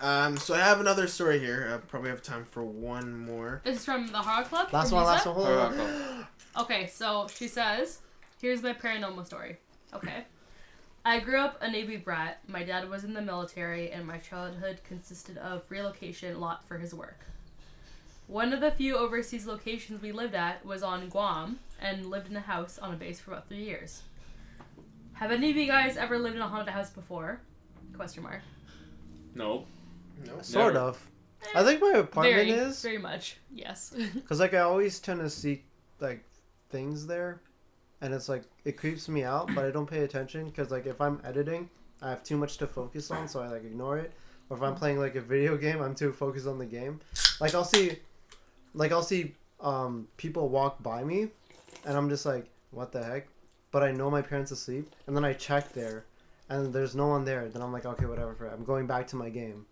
Um, so I have another story here. I probably have time for one more. this is from the Horror Club. Last from one, Lisa. last one. Hold Alright, on. Okay, so she says, "Here's my paranormal story." Okay. I grew up a Navy brat. My dad was in the military, and my childhood consisted of relocation a lot for his work. One of the few overseas locations we lived at was on Guam, and lived in a house on a base for about three years. Have any of you guys ever lived in a haunted house before? Question mark. No. No. Sort Never. of. I think my apartment Very, is very much. Yes. because like I always tend to see like things there, and it's like it creeps me out, but I don't pay attention because like if I'm editing, I have too much to focus on, so I like ignore it. Or if I'm playing like a video game, I'm too focused on the game. Like I'll see, like I'll see um people walk by me, and I'm just like, what the heck? But I know my parents asleep, and then I check there, and there's no one there. Then I'm like, okay, whatever. I'm going back to my game.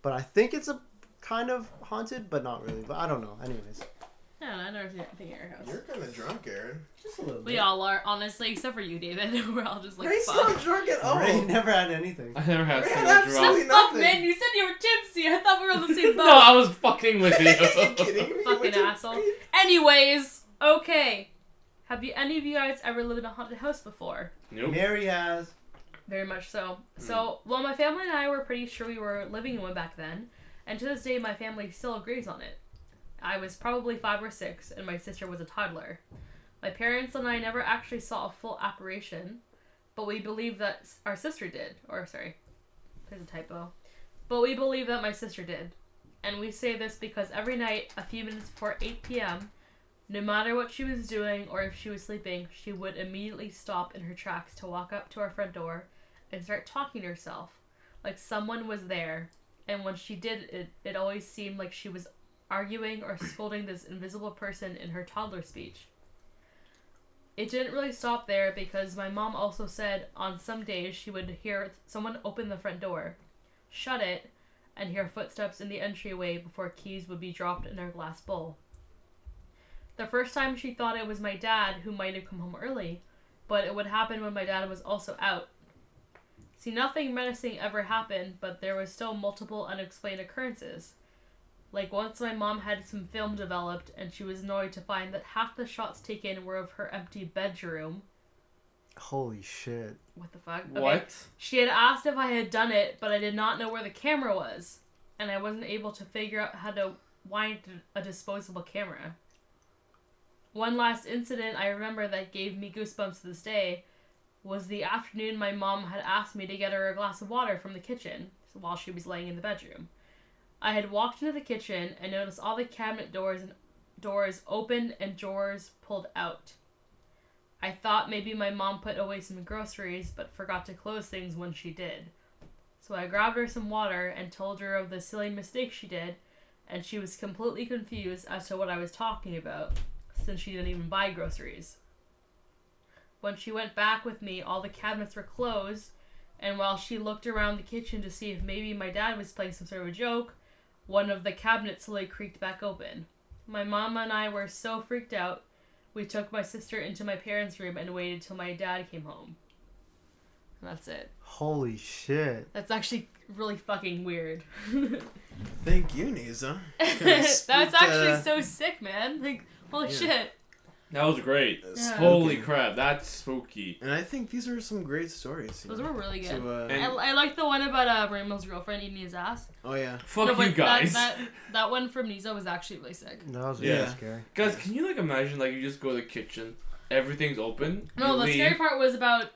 But I think it's a kind of haunted, but not really. But I don't know. Anyways. I don't know. I never seen anything at your house. You're kind of drunk, Aaron. Just a little We all are, honestly, except for you, David. We're all just like, Ray's fuck. not drunk at all. Ray never had anything. I never had Ray so had much absolutely drunk. The fuck, nothing. man? You said you were tipsy. I thought we were on the same boat. No, I was fucking with you. Are you kidding me? Fucking What you- asshole. Anyways, okay. Have you any of you guys ever lived in a haunted house before? nope. Mary has. Very much so. Hmm. So, well, my family and I were pretty sure we were living in one back then, and to this day, my family still agrees on it. I was probably five or six, and my sister was a toddler. My parents and I never actually saw a full apparition, but we believe that our sister did. Or, sorry, there's a typo. But we believe that my sister did. And we say this because every night, a few minutes before 8 p.m., no matter what she was doing or if she was sleeping, she would immediately stop in her tracks to walk up to our front door and start talking to herself, like someone was there. And when she did it, it always seemed like she was arguing or scolding this invisible person in her toddler speech. it didn't really stop there because my mom also said on some days she would hear someone open the front door, shut it, and hear footsteps in the entryway before keys would be dropped in her glass bowl. The first time she thought it was my dad who might have come home early, but it would happen when my dad was also out. See, nothing menacing ever happened, but there was still multiple unexplained occurrences. Like once my mom had some film developed and she was annoyed to find that half the shots taken were of her empty bedroom. Holy shit. What the fuck? Okay. What? She had asked if I had done it, but I did not know where the camera was, and I wasn't able to figure out how to wind a disposable camera. One last incident I remember that gave me goosebumps to this day was the afternoon my mom had asked me to get her a glass of water from the kitchen while she was laying in the bedroom. I had walked into the kitchen and noticed all the cabinet doors and doors opened and drawers pulled out. I thought maybe my mom put away some groceries but forgot to close things when she did. So I grabbed her some water and told her of the silly mistake she did, and she was completely confused as to what I was talking about, since she didn't even buy groceries. When she went back with me, all the cabinets were closed, and while she looked around the kitchen to see if maybe my dad was playing some sort of a joke, one of the cabinets slowly creaked back open. My mom and I were so freaked out, we took my sister into my parents' room and waited till my dad came home. And that's it. Holy shit. That's actually really fucking weird. Thank you, Nisa. that's spooked, actually uh, so sick, man. Like, holy Yeah. shit. That was great. Yeah. Holy crap, that's spooky. And I think these are some great stories. Those know, were really good. to, uh, And- I, I like the one about uh, Rainbow's girlfriend eating his ass. oh yeah. Fuck No, you but guys. That, that, that one from Nisa was actually really sick. That was Yeah. really scary. Guys, can you like imagine like you just go to the kitchen, everything's open. No, the leave, scary part was about.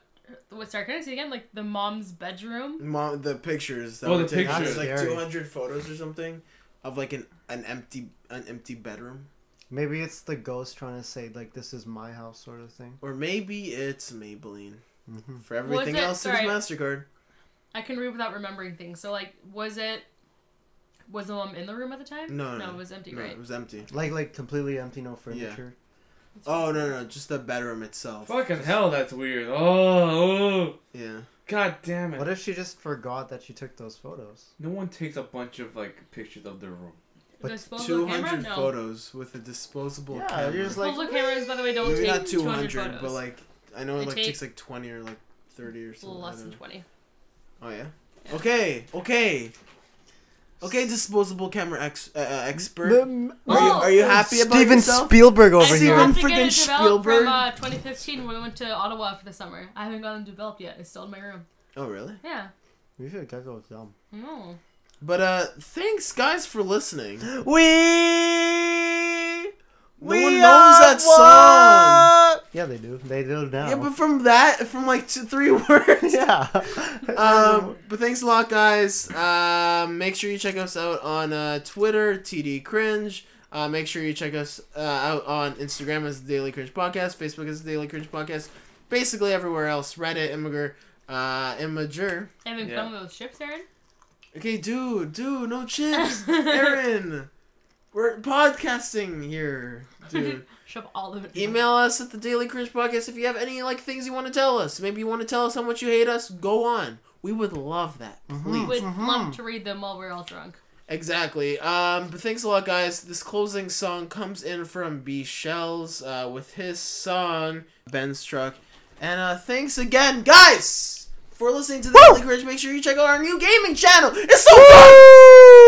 What, sorry, can I see again? Like the mom's bedroom? Mom, the pictures. That Oh, were the pictures. Like 200 photos or something of like an, an empty an empty bedroom, Maybe it's the ghost trying to say, like, this is my house sort of thing. or maybe it's Maybelline. hmm For everything it- else, it's. Mastercard. I can read without remembering things. So, like, was it. Was the mom in the room at the time? No, no, No, no. it was empty, No, right? it was empty. Like, like completely empty, no furniture. Oh no, no, just the bedroom itself. Fucking hell, that's weird. Oh, oh, Yeah. god damn it. What if she just forgot that she took those photos? no one takes a bunch of like pictures of their room. The But 200 No. photos with a disposable Yeah, camera. you're just like- Disposable cameras, by the way, don't Maybe take not 200, 200, but like I know it They like take- takes like 20 or like 30 or something. I less don't than know. 20. Oh yeah. Yeah. Okay. Okay. Okay, disposable camera ex- uh, uh, expert. Are you, Oh! are you happy about Steven yourself? Spielberg over I still Steven here. have to get freaking it developed Spielberg? from uh, 2015 when we went to Ottawa for the summer. I haven't gotten developed yet. It's still in my room. Oh really? Yeah. We should get those dumb. No. But uh, thanks guys for listening. We. No one knows that song. Yeah, they do. They do now. Yeah, but from that, from like two, three words. yeah. Um, but thanks a lot, guys. Um, make sure you check us out on uh, Twitter, TD Cringe. Uh, make sure you check us uh, out on Instagram as the Daily Cringe Podcast, Facebook as the Daily Cringe Podcast, basically everywhere else. Reddit, Imgur, uh, Imgur. Having Yeah. fun with those chips, Aaron? Okay, dude, dude, no chips, Aaron. We're podcasting here, dude. Shove all of it. Email us at the Daily Cringe Podcast if you have any like things you want to tell us. Maybe you want to tell us how much you hate us. Go on. We would love that. Please. Would Mhm. love to read them while we're all drunk. Exactly. Um, but thanks a lot, guys. This closing song comes in from B Shells uh, with his song Benz Truck. And uh, thanks again, guys, for listening to the Daily Cringe. Make sure you check out our new gaming channel. It's so fun.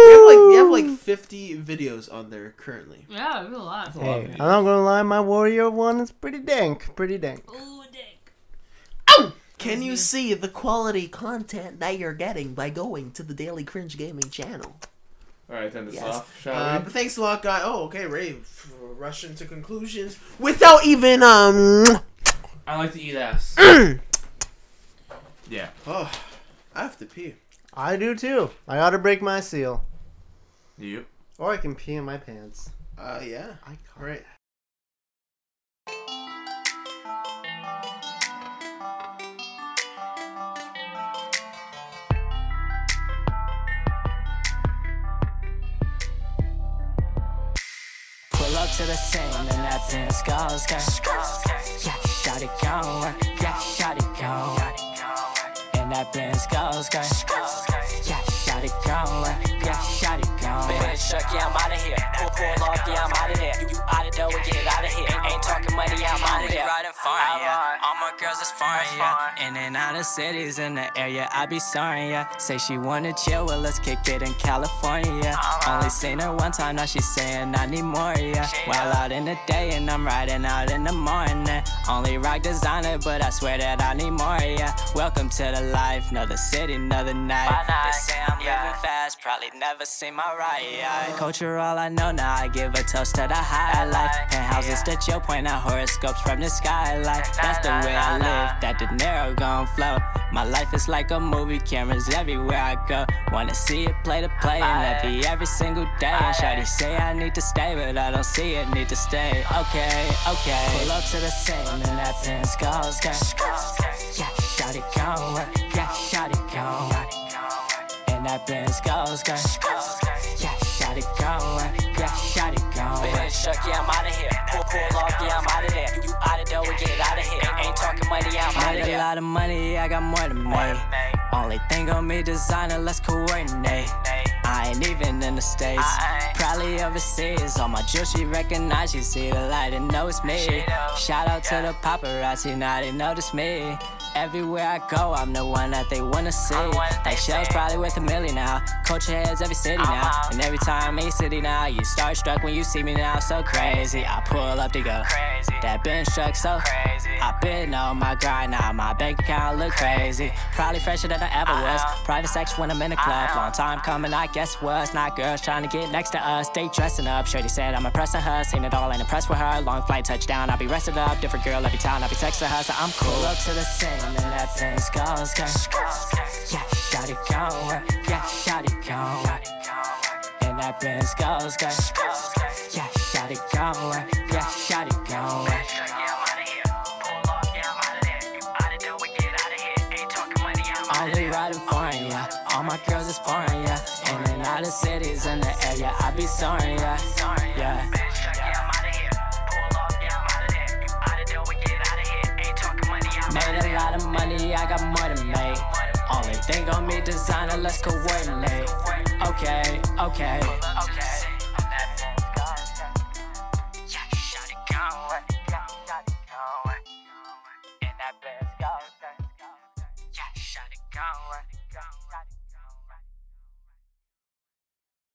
We have like we have like 50 videos on there currently. Yeah, it was a lot. That's a lot of Hey. I'm not gonna lie, my Warrior one is pretty dank. Pretty dank. Ooh, dick. Can you see the quality content that you're getting by going to the Daily Cringe Gaming channel? Alright, turn this Yes. off, shall Uh, we? but thanks a lot, guys. Oh, okay, ready. f- Rush into conclusions without even um. I like to eat ass. yeah. Oh, I have to pee. I do too. I ought to break my seal. You? Or I can pee in my pants. Uh, yeah. I can't. All right. Pull up to the scene and that thing goes, girl. Yeah, shot shawty gon' work. Benz goes, girl. Yeah, shawty gon' work. Yeah, shawty gon' work. Bitch, truck, yeah, I'm outta here. Pull, pull off, yeah, I'm outta there. You, you outta there, we get outta here. Ain't, talking money, I'm outta there. Foreign, yeah. All my girls is foreign, yeah. In and out of cities in the area, I be soaring, yeah. Say she wanna chill, well, let's kick it in California, yeah. Only seen her one time, now she's saying I need more, yeah. While out in the day and I'm riding out in the morning. Only rock designer, but I swear that I need more, yeah. Welcome to the life, another city, another night. They say I'm moving fast, probably never see my right, yeah. Culture, all I know now, I give a toast to the high life. Penthouses to chill, point out horoscopes from the skylight. That's the way I live, that dinero gon' flow. My life is like a movie, cameras everywhere I go. Wanna see it play to play, and that be every single day. And Shawty say I need to stay, but I don't see it, need to stay. Okay, okay. Pull up to the scene, and that Benz goes, girl. Yeah, Shawty gon' work. Yeah, Shawty gon' work. And that Benz goes, girl. Yeah, Shawty gon' work. Yeah, Shawty gon' work. Yeah, I'm outta here. Pull, pull off, yeah, I'm outta there. You, you outta there, we get outta here. Ain't, talking money, yeah, I'm outta there. a lot of money, I got more than me. Only thing on me, designer, let's coordinate. I ain't even in the States. Probably overseas. All my jewels, she recognize. She see the light and know it's me. Shout out to the paparazzi, now they notice me. Everywhere I go, I'm the one that they wanna see. Like shells probably worth a million now. Culture heads every city uh-huh. now. And every time in city now, you start struck when you see me now. So crazy. I pull up to go. Crazy. That Benz Truck so crazy. I been on my grind now. My bank account look crazy. Probably fresher than I ever was. Uh-huh. Private sex when I'm in the club. Uh-huh. Long time coming, I guess was. Not girls trying to get next to us. They dressing up. Shorty said I'm impressing her. Seen it all and impressed with her. Long flight touchdown. I'll be rested up. Different girl every time. I'll be texting her. So I'm cool. Up to the scene and that thing's goes, girl. Yeah, shawty gon' work. Yeah, shawty gon' work. And that Benz goes, girl. Yeah, shawty gon' work. Yeah, shawty gon' work. Riding foreign, yeah. All my girls is foreign, yeah. In and out of cities in the area, I be soaring, yeah. Sorry, yeah. Made a lot of money, I got more than made. Only thing on me, designer, let's coordinate. Okay, okay, okay.